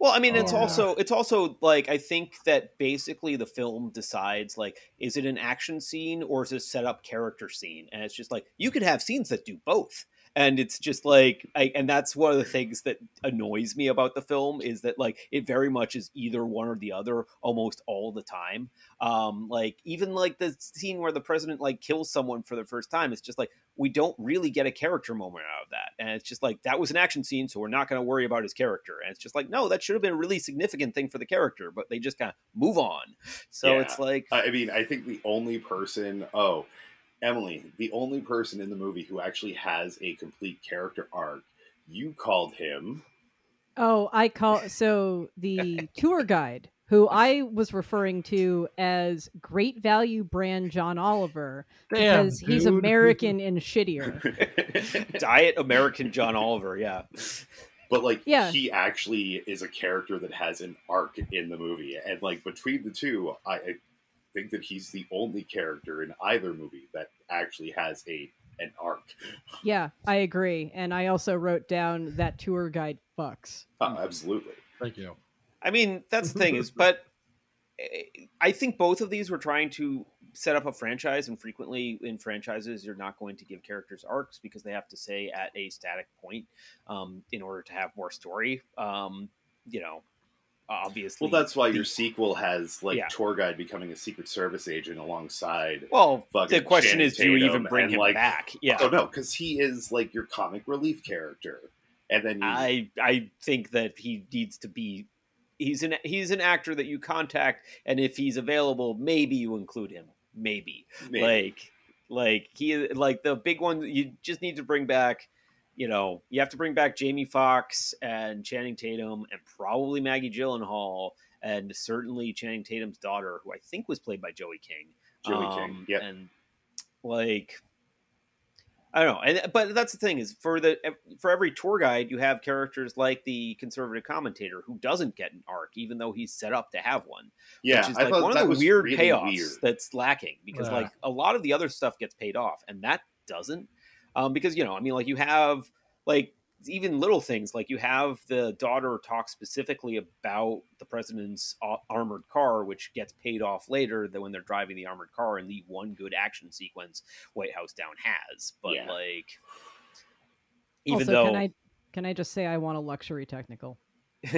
Well, I mean, it's Oh, yeah. also it's also like I think that basically the film decides like is it an action scene or is it a set up character scene, and it's just like you could have scenes that do both, and it's just like I, and that's one of the things that annoys me about the film is that like it very much is either one or the other almost all the time. Um, like even like the scene where the president like kills someone for the first time, it's just like we don't really get a character moment out of that. And it's just like that was an action scene, so we're not going to worry about his character. And it's just like, no, that should have been a really significant thing for the character, but they just kind of move on. So Yeah. it's like, I I mean, I think the only person, oh, Emily, the only person in the movie who actually has a complete character arc, you called him. Oh, I call so the tour guide who I was referring to as Great Value brand John Oliver Damn, because he's dude. American and shittier. diet American John Oliver. Yeah. but like Yeah. he actually is a character that has an arc in the movie and like between the two I, I think that he's the only character in either movie that actually has a an arc Yeah, I agree. And I also wrote down that tour guide fucks. Uh, absolutely Thank you. I mean, that's the thing is, but eh, I think both of these were trying to set up a franchise, and frequently in franchises, you're not going to give characters arcs because they have to stay at a static point um, in order to have more story. Um, you know, obviously. well that's why the- your sequel has like Yeah. tour guide becoming a secret service agent alongside Well, the question is, do you even bring him like, back? Yeah, oh no because he is like your comic relief character and then you, I I think that he needs to be. He's an he's an actor that you contact, and if he's available, maybe you include him. Maybe. maybe- like like he like the big one you just need to bring back you know you have to bring back jamie Foxx and channing tatum and probably maggie gyllenhaal and certainly channing tatum's daughter who i think was played by joey king Joey Um, King, yeah. and like I don't know, and but that's the thing is for the for every tour guide you have characters like the conservative commentator who doesn't get an arc even though he's set up to have one yeah which is I like thought one that of the was weird really payoffs weird. that's lacking because Yeah. like a lot of the other stuff gets paid off and that doesn't um, because you know i mean like you have like even little things like you have the daughter talk specifically about the president's a- armored car which gets paid off later than when they're driving the armored car and the one good action sequence white house down has but Yeah. like even also, though can I can I just say I want a luxury technical?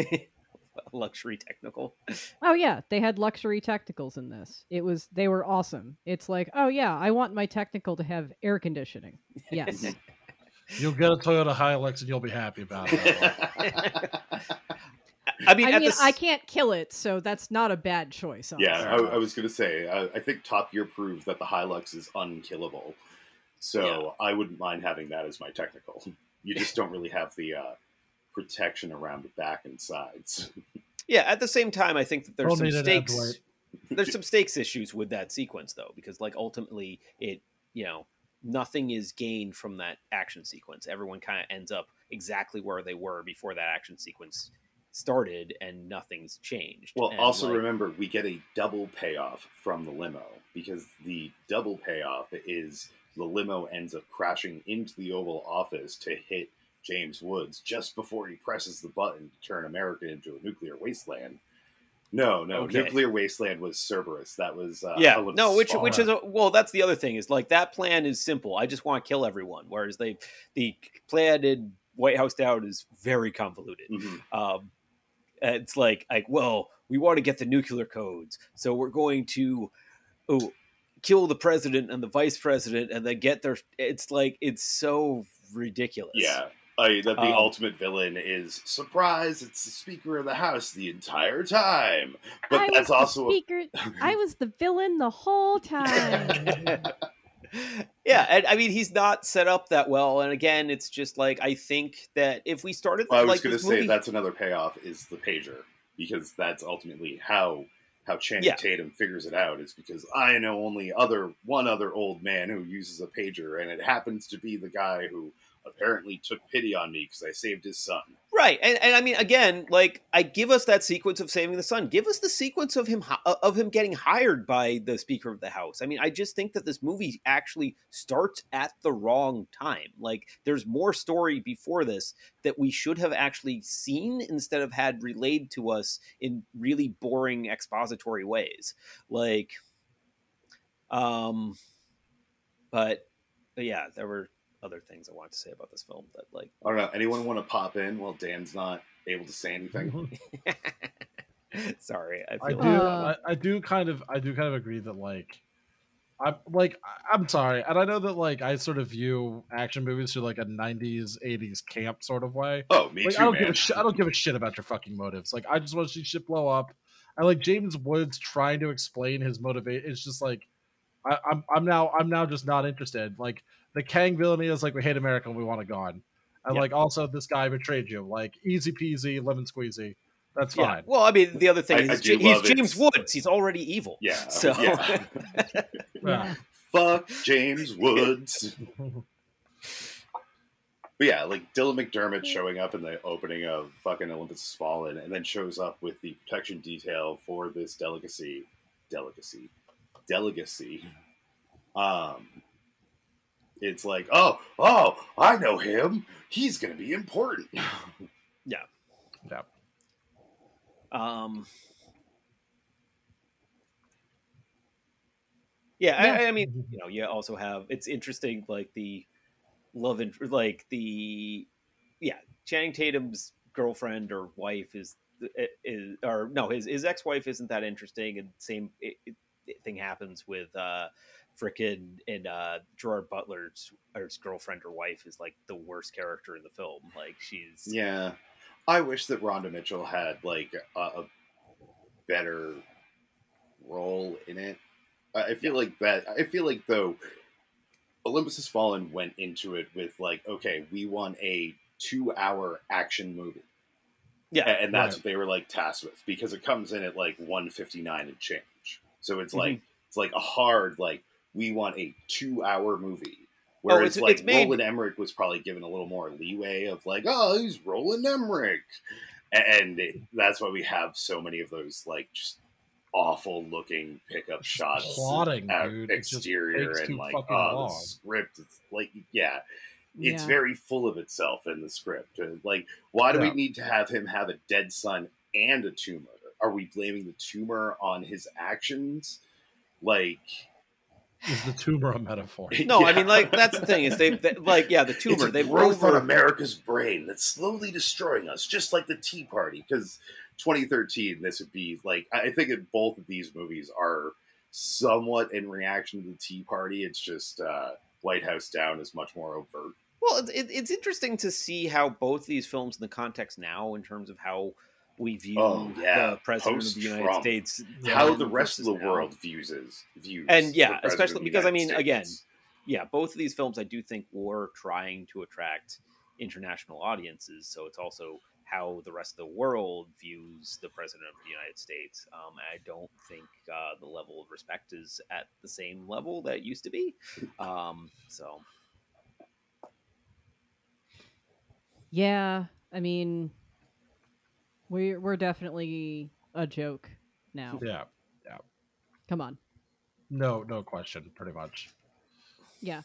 luxury technical Oh yeah, they had luxury technicals in this. It was they were awesome. It's like, oh yeah, I want my technical to have air conditioning. Yes. You'll get a Toyota Hilux and you'll be happy about it. i mean, I mean, the s- I can't kill it, so that's not a bad choice. yeah. I, I was gonna say I, I think top gear proved that the hilux is unkillable so i wouldn't mind having that as my technical you just don't really have the uh, protection around the back and sides Yeah, at the same time, I think that there's Don't some stakes. There's some stakes issues with that sequence though, because like ultimately, it you know nothing is gained from that action sequence. Everyone kind of ends up exactly where they were before that action sequence started, and nothing's changed. Well, And, also like, remember we get a double payoff from the limo because the double payoff is the limo ends up crashing into the Oval Office to hit James Woods just before he presses the button to turn America into a nuclear wasteland. No, no. Okay. Nuclear Wasteland was Cerberus. That was uh, yeah, no, which which is a, well, that's the other thing is like that plan is simple. I just want to kill everyone, whereas they the plan in White House Down is very convoluted. Mhm. Um, it's like like well, we want to get the nuclear codes, so we're going to oh kill the president and the vice president, and then get their. It's like it's so ridiculous. Yeah. I, that the Um, ultimate villain is surprise. It's the Speaker of the House the entire time, but I that's also the speaker. I was the villain the whole time. yeah, and I mean he's not set up that well, and again, it's just like I think that if we started, Well, I was like going to say movie, that's another payoff is the pager because that's ultimately how how Channing Yeah. Tatum figures it out is because I know only other one other old man who uses a pager, and it happens to be the guy who apparently took pity on me because I saved his son. Right, and, and I mean, again, like I give us that sequence of saving the son. Give us the sequence of him of him getting hired by the Speaker of the House. I mean, I just think that this movie actually starts at the wrong time. Like, there's more story before this that we should have actually seen instead of had relayed to us in really boring expository ways. Like, um, but, but yeah, there were other things I wanted to say about this film that like I don't know. Anyone want to pop in while Dan's not able to say anything? Sorry, I I feel do. Uh, I, I do kind of. I do kind of agree that like, I'm like. I- I'm sorry, and I know that like I sort of view action movies through like a '90s, '80s camp sort of way. Oh, me Like too, I don't man. give a shit. I don't give a shit about your fucking motives. Like I just want to see shit blow up. And like James Woods trying to explain his motivate. It's just like I, I'm. I'm now. I'm now just not interested. Like the Kang villainy is like we hate America and we want it gone. And Yeah. like also this guy betrayed you. Like easy peasy, lemon squeezy. That's Yeah. fine. Well, I mean, the other thing I- I is do he's James it's- Woods. He's already evil. Yeah. So yeah. Yeah. Fuck James Woods. But yeah, like Dylan McDermott showing up in the opening of fucking Olympus Has Fallen and then shows up with the protection detail for this delicacy. Delicacy. Delicacy. Um it's like, oh, oh, I know him. He's gonna be important. Yeah. Yeah. Um, yeah, Yeah. I, I mean, you know, you also have it's interesting, like the love and like the yeah, Channing Tatum's girlfriend or wife is is or no, his his ex wife isn't that interesting, and same it, it, thing happens with uh frickin' and uh Gerard Butler's or his girlfriend or wife is like the worst character in the film. Like she's Yeah, I wish that Radha Mitchell had like a, a better role in it. I feel like that. I feel like though, Olympus Has Fallen went into it with like, okay, we want a two-hour action movie, yeah, A- and that's Right. what they were like tasked with because it comes in at like one fifty-nine and change. So it's like it's like a hard like we want a two-hour movie. Oh, Whereas Oh, it's- like it's made- Roland Emmerich was probably given a little more leeway of like, oh, he's Roland Emmerich, and it, that's why we have so many of those like just awful looking pickup shots, plotting, dude. Exterior, and like oh, the script. It's like yeah, it's Yeah. very full of itself in the script. Like, why do we need to have him have a dead son and a tumor? Are we blaming the tumor on his actions? Like, Is the tumor a metaphor? No, I mean, like that's the thing is they, they like yeah, the tumor they've growth over on America's brain that's slowly destroying us, just like the Tea Party. Because 2013, this would be like I think that both of these movies are somewhat in reaction to the Tea Party. It's just uh, White House Down is much more overt. Well, it's, it, it's interesting to see how both these films in the context now, in terms of how we view Oh, yeah. the president of the United Post-Trump. States, How the rest of the now. world views is views, And, yeah, the especially because, I United mean, again, yeah, both of these films I do think were trying to attract international audiences. So it's also how the rest of the world views the president of the United States. Um, I don't think uh, the level of respect is at the same level that it used to be. Um, so Yeah, I mean, we're we're definitely a joke now. Yeah. Yeah. Come on, No, no question. Pretty much. Yeah,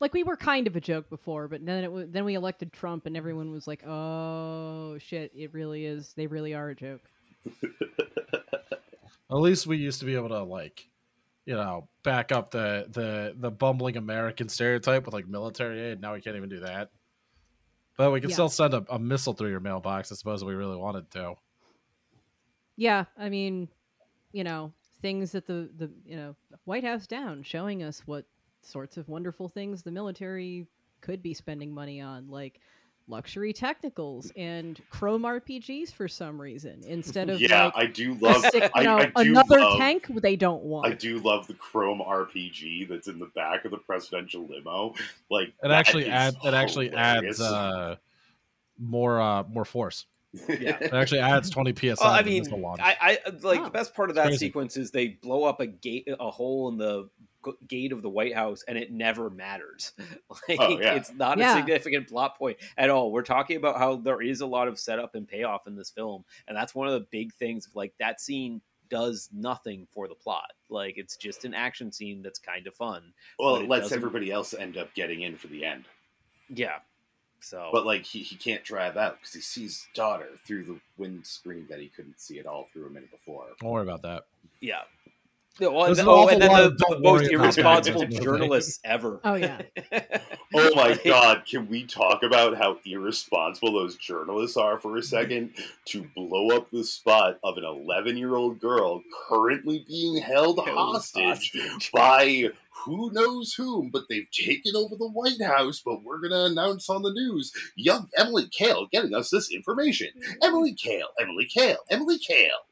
like we were kind of a joke before, but then it w- then we elected Trump, and everyone was like, "Oh shit, it really is. They really are a joke." At least we used to be able to like, you know, back up the the the bumbling American stereotype with like military aid. Now we can't even do that. But we can Yeah. still send a, a missile through your mailbox. I suppose if we really wanted to. Yeah, I mean, you know, things that the the you know White House down showing us what sorts of wonderful things the military could be spending money on, like luxury technicals and chrome RPGs for some reason instead of yeah, like I do love. sick, I, you know, I do another love, tank they don't want. I do love the Chrome RPG that's in the back of the presidential limo. Like It actually adds it actually adds uh more uh more force. Yeah. It actually adds twenty psi. Well, I to mean, missile launch. I, I like Oh. the best part of that sequence is they blow up a gate, a hole in the gate of the White House, and it never matters. Oh, like Oh, yeah. it's not Yeah. a significant plot point at all. We're talking about how there is a lot of setup and payoff in this film, and that's one of the big things. Of, like that scene does nothing for the plot. Like it's just an action scene that's kind of fun. well, it it lets doesn't- everybody else end up getting in for the end. Yeah. So, But like he, he can't drive out because he sees his daughter through the windscreen that he couldn't see at all through a minute before. Don't worry about that. yeah. Yeah, well, and There's then- an oh, and then the, the most worry about that irresponsible in this movie. journalists ever. Oh, yeah. Oh my god, can we talk about how irresponsible those journalists are for a second to blow up the spot of an 11 year old girl currently being held Held hostage hostage. by who knows whom, but they've taken over the White House, but we're going to announce on the news young Emily Kale getting us this information. Emily Kale, Emily Kale, Emily Kale.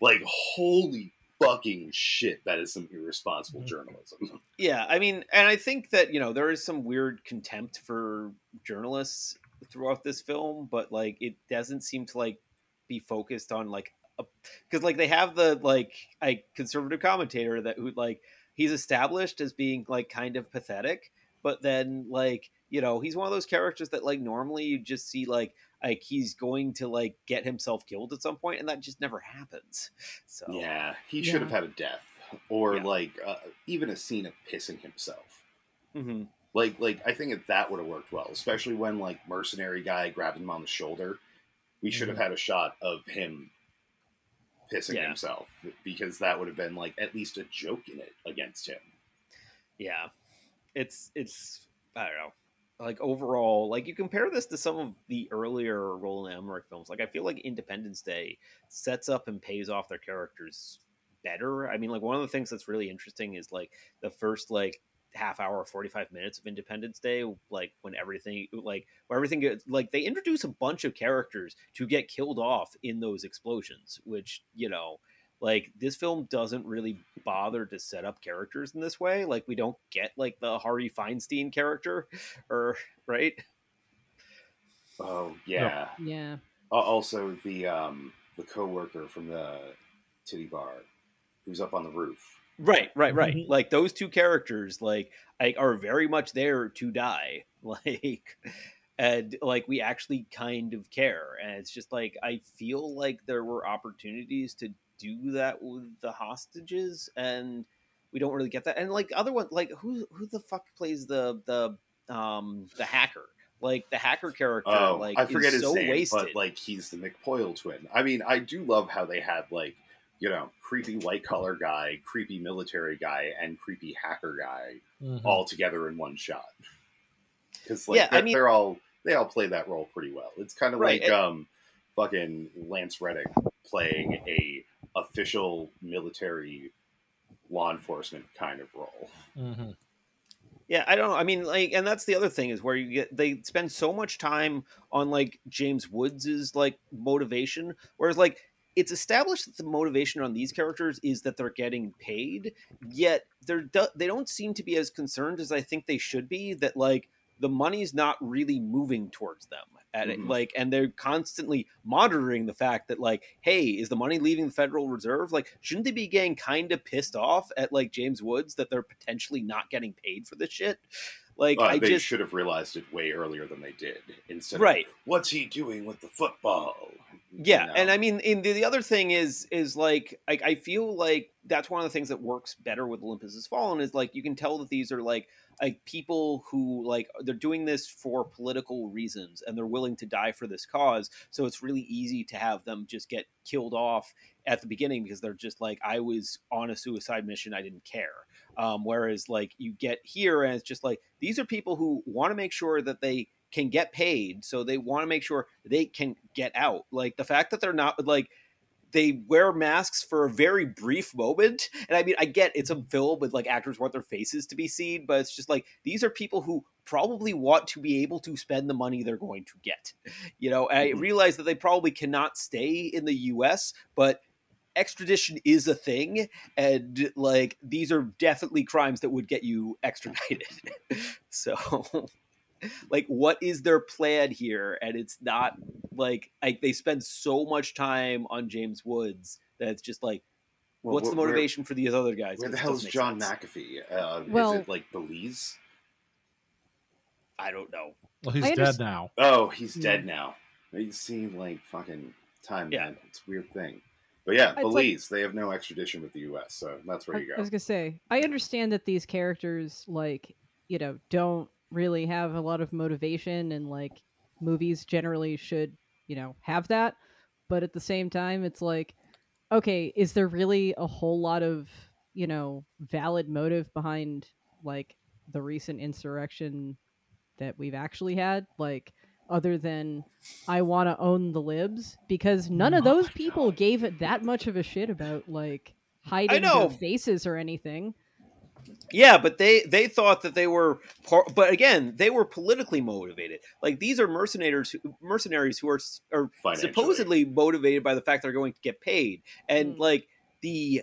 Like, holy fucking shit, that is some irresponsible Mhm. journalism. Yeah, I mean, and I think that you know there is some weird contempt for journalists throughout this film, but like it doesn't seem to like be focused on like because like they have the like a conservative commentator that who like he's established as being like kind of pathetic, but then like you know he's one of those characters that like normally you just see like like he's going to like get himself killed at some point, and that just never happens. So Yeah, he Yeah. should have had a death, or Yeah. like uh, even a scene of pissing himself. Mhm. Like, like I think that that would have worked well, especially when like mercenary guy grabbed him on the shoulder. We should have had a shot of him pissing Yeah. himself because that would have been like at least a joke in it against him. yeah it's it's i don't know like overall like you compare this to some of the earlier roland emmerich films like i feel like independence day sets up and pays off their characters better i mean like one of the things that's really interesting is like the first like half hour 45 minutes of independence day like when everything like where everything gets like they introduce a bunch of characters to get killed off in those explosions which you know like this film doesn't really bother to set up characters in this way like we don't get like the harvey fierstein character or right Oh yeah. yeah. Also, the um the coworker from the titty bar who's up on the roof. Right right right. Mhm. like those two characters like like are very much there to die. Like and like we actually kind of care and it's just like i feel like there were opportunities to do that with the hostages and we don't really get that. And like other one like who who the fuck plays the the um the hacker? Like the hacker character Oh, like I forget is his so name, wasted. but like he's the McPoyle twin. I mean, I do love how they had like you know creepy white collar guy, creepy military guy, and creepy hacker guy Mhm. all together in one shot. Because like Yeah, they're, mean- they're all they all play that role pretty well. It's kind of Right, like and- um fucking Lance Reddick playing a official military law enforcement kind of role. Mhm. Yeah, I don't know. I mean, like, and that's the other thing is where you get they spend so much time on like James Woods's like motivation, whereas like it's established that the motivation on these characters is that they're getting paid, yet they're do- they don't seem to be as concerned as I think they should be. That like the money's not really moving towards them at it, Mhm. like, and they're constantly monitoring the fact that like, hey, is the money leaving the Federal Reserve? Like, shouldn't they be getting kind of pissed off at like James Woods that they're potentially not getting paid for this shit? Like, Uh, I they just should have realized it way earlier than they did. Instead, right. of what's he doing with the football? Yeah you and i mean in the, the other thing is is like I, I feel like that's one of the things that works better with olympus has fallen is like you can tell that these are like like people who like they're doing this for political reasons and they're willing to die for this cause so it's really easy to have them just get killed off at the beginning because they're just like i was on a suicide mission i didn't care. Um, whereas like you get here and it's just like these are people who want to make sure that they can get paid so they want to make sure they can get out. Like the fact that they're not like they wear masks for a very brief moment and i mean i get it's a film with like actors want their faces to be seen but it's just like these are people who probably want to be able to spend the money they're going to get. You know i Mhm. realize that they probably cannot stay in the us but extradition is a thing and like these are definitely crimes that would get you extradited. So like what is their plan here and it's not like like they spend so much time on james woods that it's just like Well, what's the where- motivation for these other guys Where, 'Cause the it hell is John sense. McAfee? Uh, Well- is it like Belize? i don't know Well, he's I dead underst- now. Oh, he's Yeah. dead now. You see, like fucking time, Yeah. man. It's a weird thing. But yeah, It's like- Belize. they have no extradition with the U.S., so that's where I, you go. I was gonna say, I understand that these characters, like, you know, don't really have a lot of motivation, and like movies generally should, you know, have that. But at the same time, it's like, okay, is there really a whole lot of, you know, valid motive behind like the recent insurrection that we've actually had? Like, other than I want to own the libs, because none of those people God. gave it that much of a shit about like hiding their faces or anything. Yeah but they they thought that they were part but again they were politically motivated like these are mercenaries who, mercenaries who are are Financially. supposedly motivated by the fact they're going to get paid and Mm. like the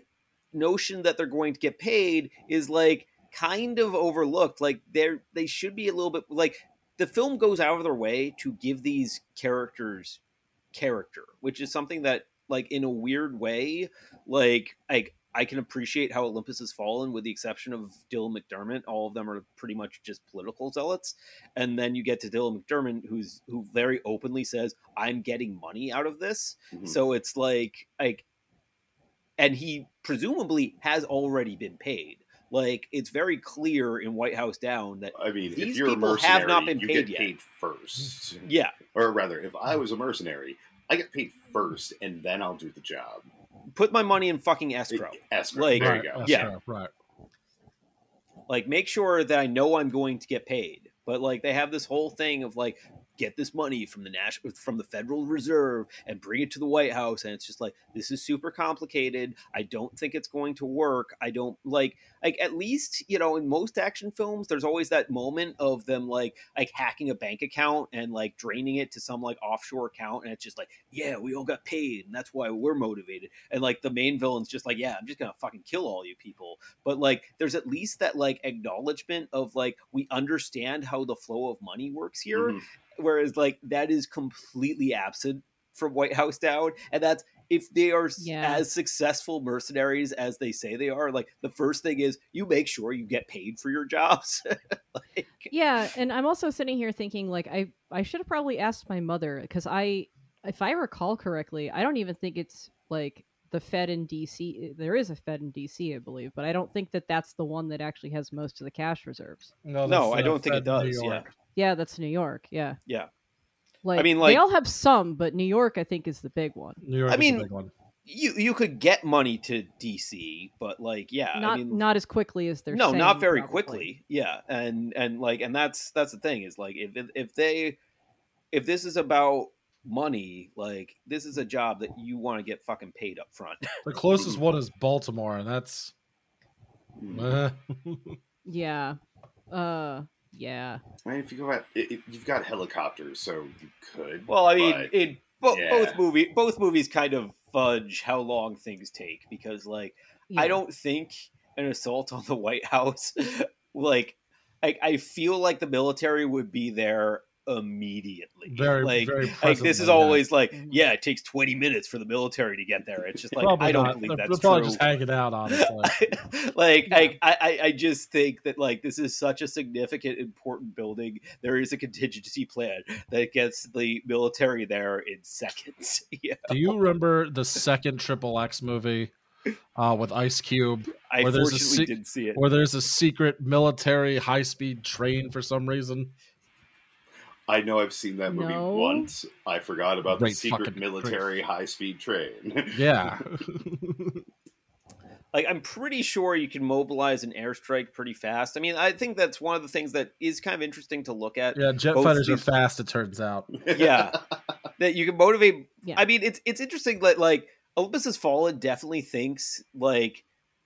notion that they're going to get paid is like kind of overlooked like they're they should be a little bit like the film goes out of their way to give these characters character which is something that like in a weird way like like I can appreciate how Olympus has fallen, with the exception of Dylan McDermott. All of them are pretty much just political zealots, and then you get to Dylan McDermott, who's who very openly says, "I'm getting money out of this." Mhm. So it's like like, and he presumably has already been paid. Like it's very clear in White House Down that I mean, if these you're a people mercenary, have not been you paid get yet. paid first. yeah, Or rather, if I was a mercenary, I get paid first, and then I'll do the job. Put my money in fucking escrow. Escrow. Like- there you go. that's Yeah. fair, right. like make sure that I know I'm going to get paid. But like they have this whole thing of like get this money from the national from the Federal Reserve and bring it to the White House and it's just like this is super complicated. I don't think it's going to work. I don't like like at least, you know, in most action films there's always that moment of them like like hacking a bank account and like draining it to some like offshore account and it's just like, yeah, we all got paid and that's why we're motivated. And like the main villain's just like, yeah, I'm just going to fucking kill all you people but like there's at least that like acknowledgement of like we understand how the flow of money works here Mhm. Whereas like that is completely absent from white house down and that's if they are Yeah. as successful mercenaries as they say they are like the first thing is you make sure you get paid for your jobs like, Yeah, and I'm also sitting here thinking like I I should have probably asked my mother because I if I recall correctly, I don't even think it's like the Fed in DC. There is a Fed in DC, I believe, but I don't think that that's the one that actually has most of the cash reserves. No, that's, I don't think it does, yeah. York. Yeah, that's New York. Yeah. Yeah. Like, I mean, like they all have some, but New York I think is the big one. New York I is mean, the big one. you you could get money to dc but like yeah not I mean, not as quickly as they're no saying, not very probably. quickly yeah and and like and that's that's the thing is like if if they if this is about money like this is a job that you want to get fucking paid up front The closest one is Baltimore, and that's eh. Yeah. Uh. Yeah. I mean, if you go out, it, it- you've got helicopters, so you could. well i mean but- in bo- yeah. both movie both movies kind of fudge how long things take because like yeah. I don't think an assault on the White House, like, I, I feel like the military would be there immediately. Very, like, very like this is presently, yeah. always like, Mhm. yeah, it takes 20 minutes for the military to get there. It's just like I don't not. believe They're- that's they're probably true. just it out, honestly. like Yeah. I, I I just think that like this is such a significant important building there is a contingency plan that gets the military there in seconds yeah Do you remember the second Triple X movie uh, with Ice Cube, i Or there's a se- didn't see it where there's a secret military high speed train for some reason? I know I've seen that movie No. once. I forgot about the secret military high speed train. Yeah. like i'm pretty sure you can mobilize an airstrike pretty fast i mean i think that's one of the things that is kind of interesting to look at yeah, jet Both fighters are fast, it turns out. Yeah. that you can motivate Yeah. I mean, it's it's interesting that like Olympus Has Fallen definitely thinks like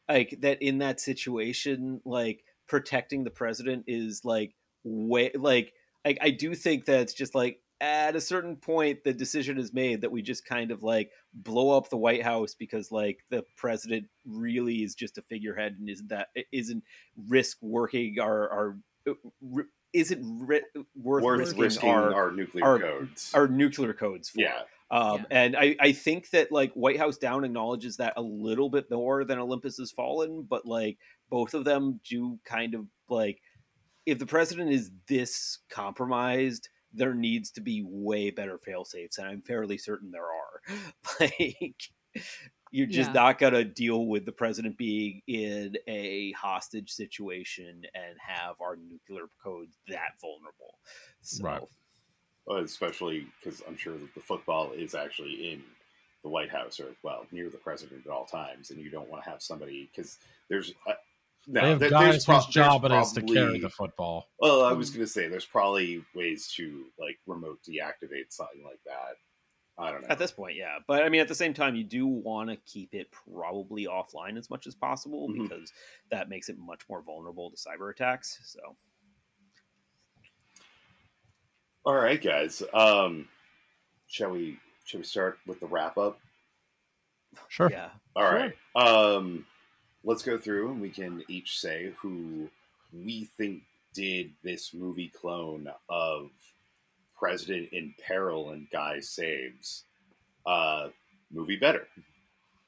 like that in that situation, like protecting the president is like way like I, I do think that it's just like at a certain point the decision is made that we just kind of like blow up the White House because like the president really is just a figurehead and isn't that isn't risk working our our uh, isn't ri- worth, Worth risking, risking our, our, nuclear our- codes. our nuclear codes for. yeah. Um, Yeah. And I, I think that like White House Down acknowledges that a little bit more than Olympus Has Fallen, but like both of them do kind of like if the president is this compromised, there needs to be way better fail safes, and I'm fairly certain there are. like you're just Yeah. not gonna deal with the president being in a hostage situation and have our nuclear codes that vulnerable. So, Right. Uh, especially because I'm sure that the football is actually in the White House or well near the president at all times, and you don't want to have somebody because there's uh, no, they have there- guys there's whose job it there's is to probably- carry the football. Well, I was going to say there's probably ways to like remote deactivate something like that. I don't know. At this point, yeah. But I mean, at the same time, you do want to keep it probably offline as much as possible Mhm. because that makes it much more vulnerable to cyber attacks. So, all right, guys. Um, shall we? Shall we start with the wrap up? Sure. yeah. All Sure. right. Um, let's go through and we can each say who we think did this movie clone of President in Peril and Guy Saves uh, movie better.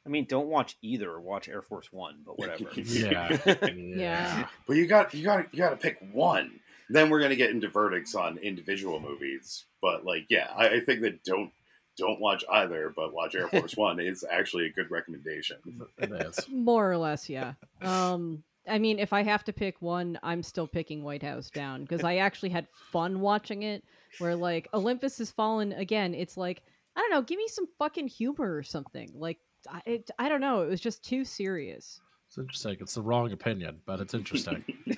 I mean, don't watch either. Watch Air Force One, but whatever. Yeah. Yeah. But you got you got you got to pick one. Then we're gonna get into verdicts on individual movies. But like, yeah, I, I think that don't don't watch either, but watch Air Force One is actually a good recommendation. More or less, yeah. Um, I mean, if I have to pick one, I'm still picking White House Down because I actually had fun watching it. Where like Olympus has fallen again, it's like I don't know, give me some fucking humor or something. Like I, it, I don't know, it was just too serious. It's interesting. It's the wrong opinion, but it's interesting.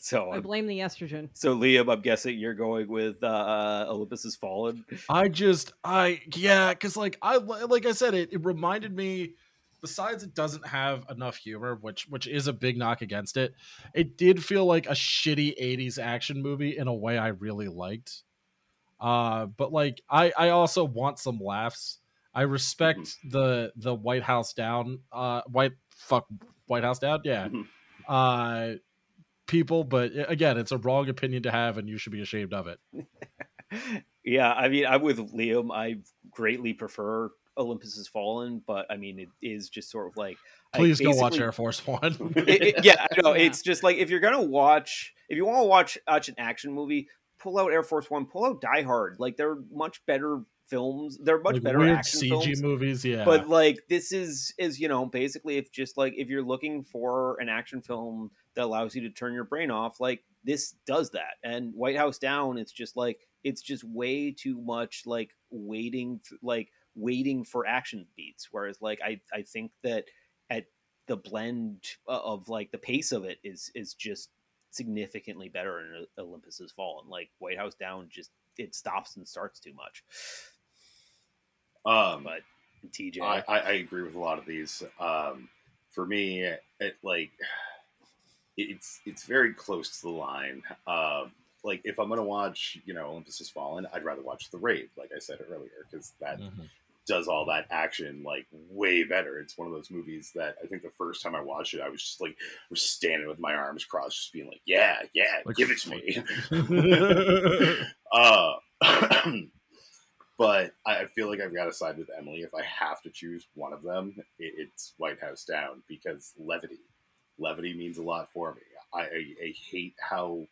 so, I I'm- blame the estrogen. so Liam, I'm guessing you're going with uh, Olympus Has Fallen. I just, I, yeah, because like I, like I said, it, it reminded me. Besides, it doesn't have enough humor, which which is a big knock against it. It did feel like a shitty '80s action movie in a way I really liked. Uh, but like, I I also want some laughs. I respect the the White House down, uh, white fuck White House down, yeah. Mhm. Uh, people, but uh, again, it's a wrong opinion to have, and you should be ashamed of it. yeah, I mean, I'm with Liam. I greatly prefer Olympus Has Fallen, but I mean, it is just sort of like I Please go watch Air Force One. It- it- yeah, I know. Yeah. It's just like if you're gonna watch, if you want to watch, watch an action movie, pull out Air Force One, pull out Die Hard. Like they're much better films. They're much like better weird action CG films. movies, yeah. But like this is is you know basically if just like if you're looking for an action film that allows you to turn your brain off, like this does that. And White House Down, it's just like it's just way too much like waiting like waiting for action beats. Whereas like I I think that at the blend of like the pace of it is is just significantly better in Olympus Has Fallen. Like White House Down just it stops and starts too much. Um, But TJ, I, I, I agree with a lot of these. Um, for me, it like it's it's very close to the line. Um, like if I'm gonna watch, you know, Olympus Has Fallen, I'd rather watch The Raid, like I said earlier, because that Mhm. does all that action like way better. It's one of those movies that I think the first time I watched it, I was just like was standing with my arms crossed, just being like, "Yeah, yeah, Like, give it to me." uh, but I I feel like I've got to side with Emily. If I have to choose one of them, it's White House Down because levity. Levity means a lot for me. I, I, I hate how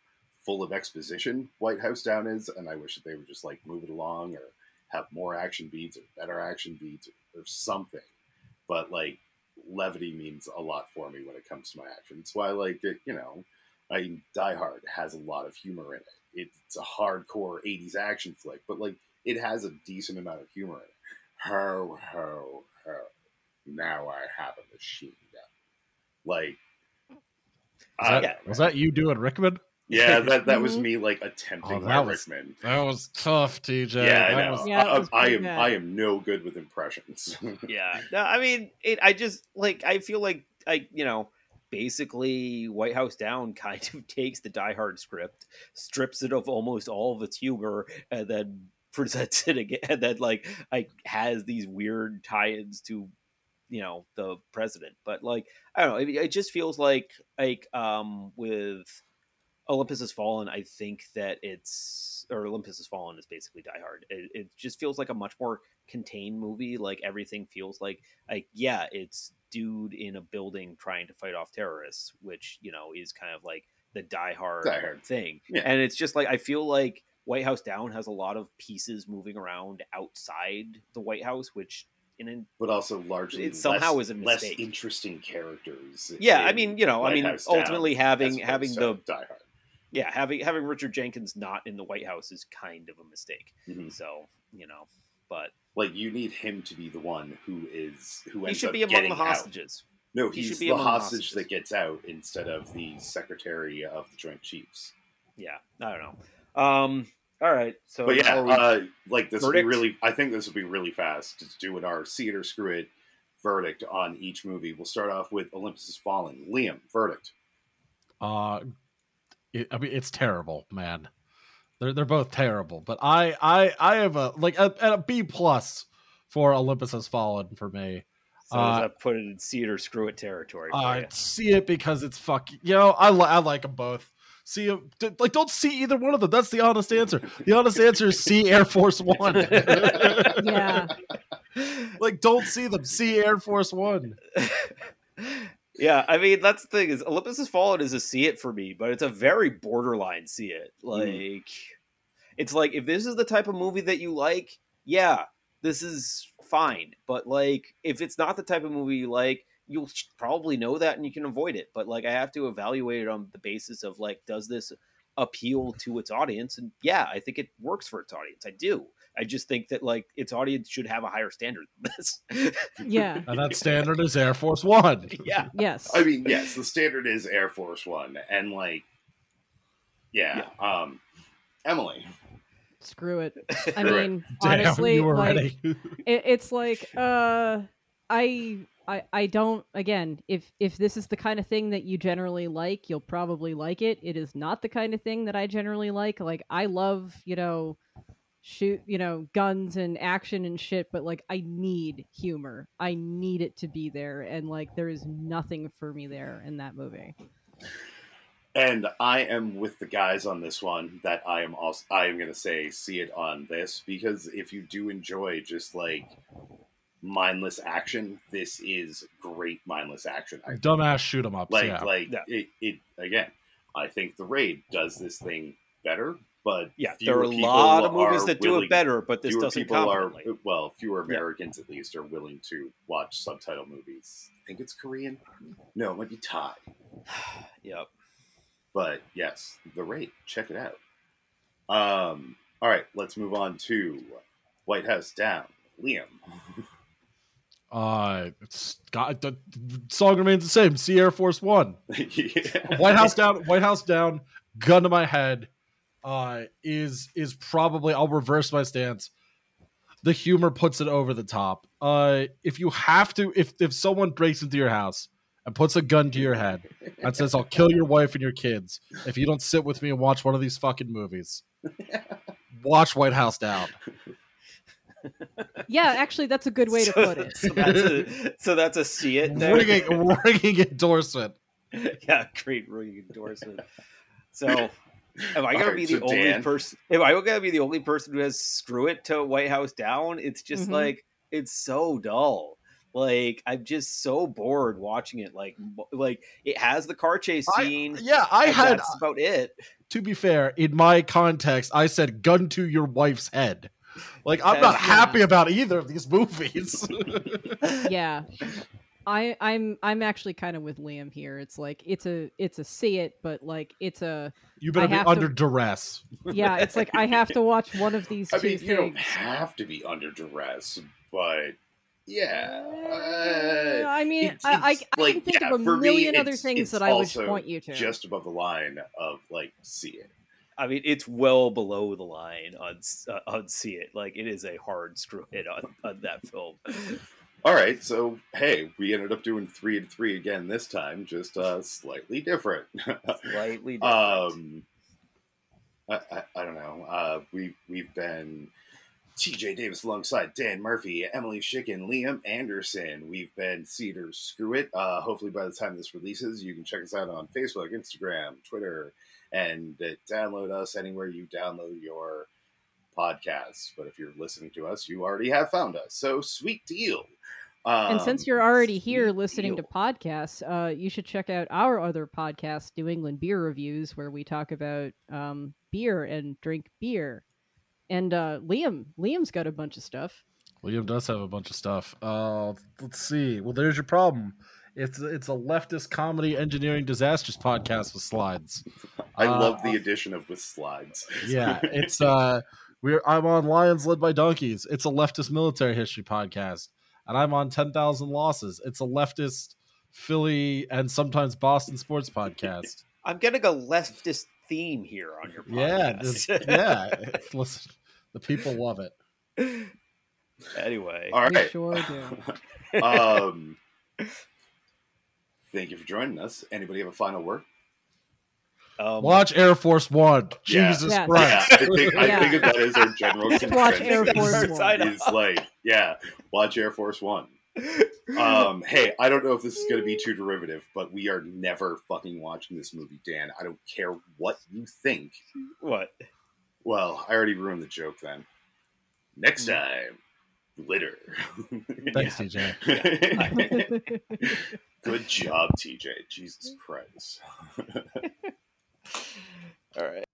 full of exposition White House Down is, and I wish that they would just like move it along or have more action beats or better action beats or, or something. But like levity means a lot for me when it comes to my action. It's why like it, you know, I mean, Die Hard has a lot of humor in it. It's a hardcore '80s action flick, but like it has a decent amount of humor in it. Ho ho ho! Now I have a machine gun. Like, Was I- that, was that you doing Rickman? yeah, that that was me like attempting Oh, that was- Rickman. That was tough, TJ. Yeah, I know. was- Yeah, it I, was I pretty am bad. I am no good with impressions. yeah no i mean it i just like i feel like i you know basically white house down kind of takes the die hard script strips it of almost all of its humor and then presents it again and then like like has these weird tie-ins to you know the president but like i don't know it, it just feels like like um with olympus has fallen i think that it's or olympus has fallen is basically die hard it, it just feels like a much more contained movie like everything feels like like yeah it's dude in a building trying to fight off terrorists which you know is kind of like the die hard, Die Hard. thing Yeah. and it's just like i feel like white house down has a lot of pieces moving around outside the white house which in but also largely It somehow less, a less interesting characters. yeah i mean you know i mean House ultimately as having having the Die Hard. yeah having having richard jenkins not in the white house is kind of a mistake Mhm. so you know but Like you need him to be the one who is who he ends should up be among the out. hostages No, He should be the hostage hostages. that gets out instead of the secretary of the Joint Chiefs. yeah i don't know um all right so but yeah, we- uh, like this will be really. I think this will be really fast. Just doing our see it or screw it verdict on each movie. We'll start off with Olympus Has Fallen. Liam, verdict. Uh, it, I mean, it's terrible, man. They're they're both terrible, but I I I have a like a, a B plus for Olympus Has Fallen for me. so does uh, that put it in see it or screw it territory for I you? see it because it's fucking. You know, I li- I like them both. See, 'em- d- like don't see either one of them. That's the honest answer. The honest answer is see Air Force One. Yeah. like don't see them. See Air Force One. yeah, I mean that's the thing is Olympus Has Fallen is a see it for me, but it's a very borderline see it. Hmm. Like it's like if this is the type of movie that you like, yeah, this is fine. But like if it's not the type of movie you like, you'll probably know that and you can avoid it. But like I have to evaluate it on the basis of like does this appeal to its audience? And yeah, I think it works for its audience. I do. I just think that like its audience should have a higher standard than this. Yeah. And that standard is Air Force One. yeah. Yes. I mean, yes, the standard is Air Force One, and like, yeah. Um, Emily, Screw it. I mean, Damn, honestly, you like, it, it's like uh I I I don't again if if this is the kind of thing that you generally like you'll probably like it it is not the kind of thing that I generally like like I love you know shoot you know guns and action and shit but like I need humor I need it to be there and like there is nothing for me there in that movie and I am with the guys on this one. That I am also. I am going to say see it on this because if you do enjoy just like mindless action, this is great mindless action. I Dumbass shoot 'em ups. like yeah. like Yeah. it, it again i think the raid does this thing better but Yeah, there are a lot of movies are that do it better, but this fewer doesn't people are well fewer Yeah. americans at least are willing to watch subtitle movies i think it's korean no it might be thai yep. but yes the raid check it out um all right let's move on to white house down liam Uh, it's the song remains the same. See Air Force One. Yeah. White House down. White House down. Gun to my head. Uh, is is probably I'll reverse my stance. The humor puts it over the top. Uh, if you have to, if if someone breaks into your house and puts a gun to your head and says, "I'll kill your wife and your kids if you don't sit with me and watch one of these fucking movies," watch White House down. Yeah, actually, that's a good way to put it. So that's a, so that's a see it. there. ringing, ringing endorsement. yeah, great ringing endorsement. So, am I gonna Alright, be so the only Dan- person? Am I gonna be the only person who has screw it to White House down? It's just Mhm. like it's so dull. Like I'm just so bored watching it. Like, like it has the car chase I- scene. Yeah, I had. that's about it. To be fair, in my context, I said "gun to your wife's head." Like I'm not happy about either of these movies. yeah i i'm i'm actually kind of with liam here it's like it's a it's a see it but like it's a you better I be have to- under duress. yeah it's like i have to watch one of these two I mean, you don't have to be under duress, but yeah. Uh, i mean it's- i i, it's I like, can think yeah, of a for me, million other things that i would also point you to just above the line of like see it. I mean, it's well below the line on uh, on see it. Like it is a hard screw hit on on that film. All right, so hey, we ended up doing three and three again this time, just uh, slightly different. Slightly different. um, I, I, I don't know. Uh, we we've been T.J. Davis alongside Dan Murphy, Emily Schicken, Liam Anderson. We've been See It or Screw It. Uh, hopefully, by the time this releases, you can check us out on Facebook, Instagram, Twitter, and uh, download us anywhere you download your podcasts. But if you're listening to us, you already have found us. So sweet deal. Um, and since you're already here sweet listening to podcasts uh you should check out our other podcast new england beer reviews where we talk about um beer and drink beer and uh liam liam's got a bunch of stuff William does have a bunch of stuff. Uh, let's see. Well, there's your problem. It's it's a leftist comedy engineering disasters podcast with slides. I Uh, love the addition of with slides. Yeah, it's uh, we're I'm on Lions Led by Donkeys. It's a leftist military history podcast, and I'm on Ten Thousand Losses. It's a leftist Philly and sometimes Boston sports podcast. I'm getting a leftist theme here on your Yeah, podcast. this- yeah. Listen, the people love it. anyway, All we sure do um, thank you for joining us. Anybody have a final word? um, Watch Air Force One. Yeah. Jesus Yeah, Christ. I think I Yeah. think that is our general Just watch Air. Force One. Is like, yeah, watch Air Force One. Um, hey, I don't know if this is going to be too derivative, but we are never fucking watching this movie, Dan. I don't care what you think. what? Well, I already ruined the joke then. Next time, glitter. Thanks, TJ. Good job, TJ. Jesus Christ. All right.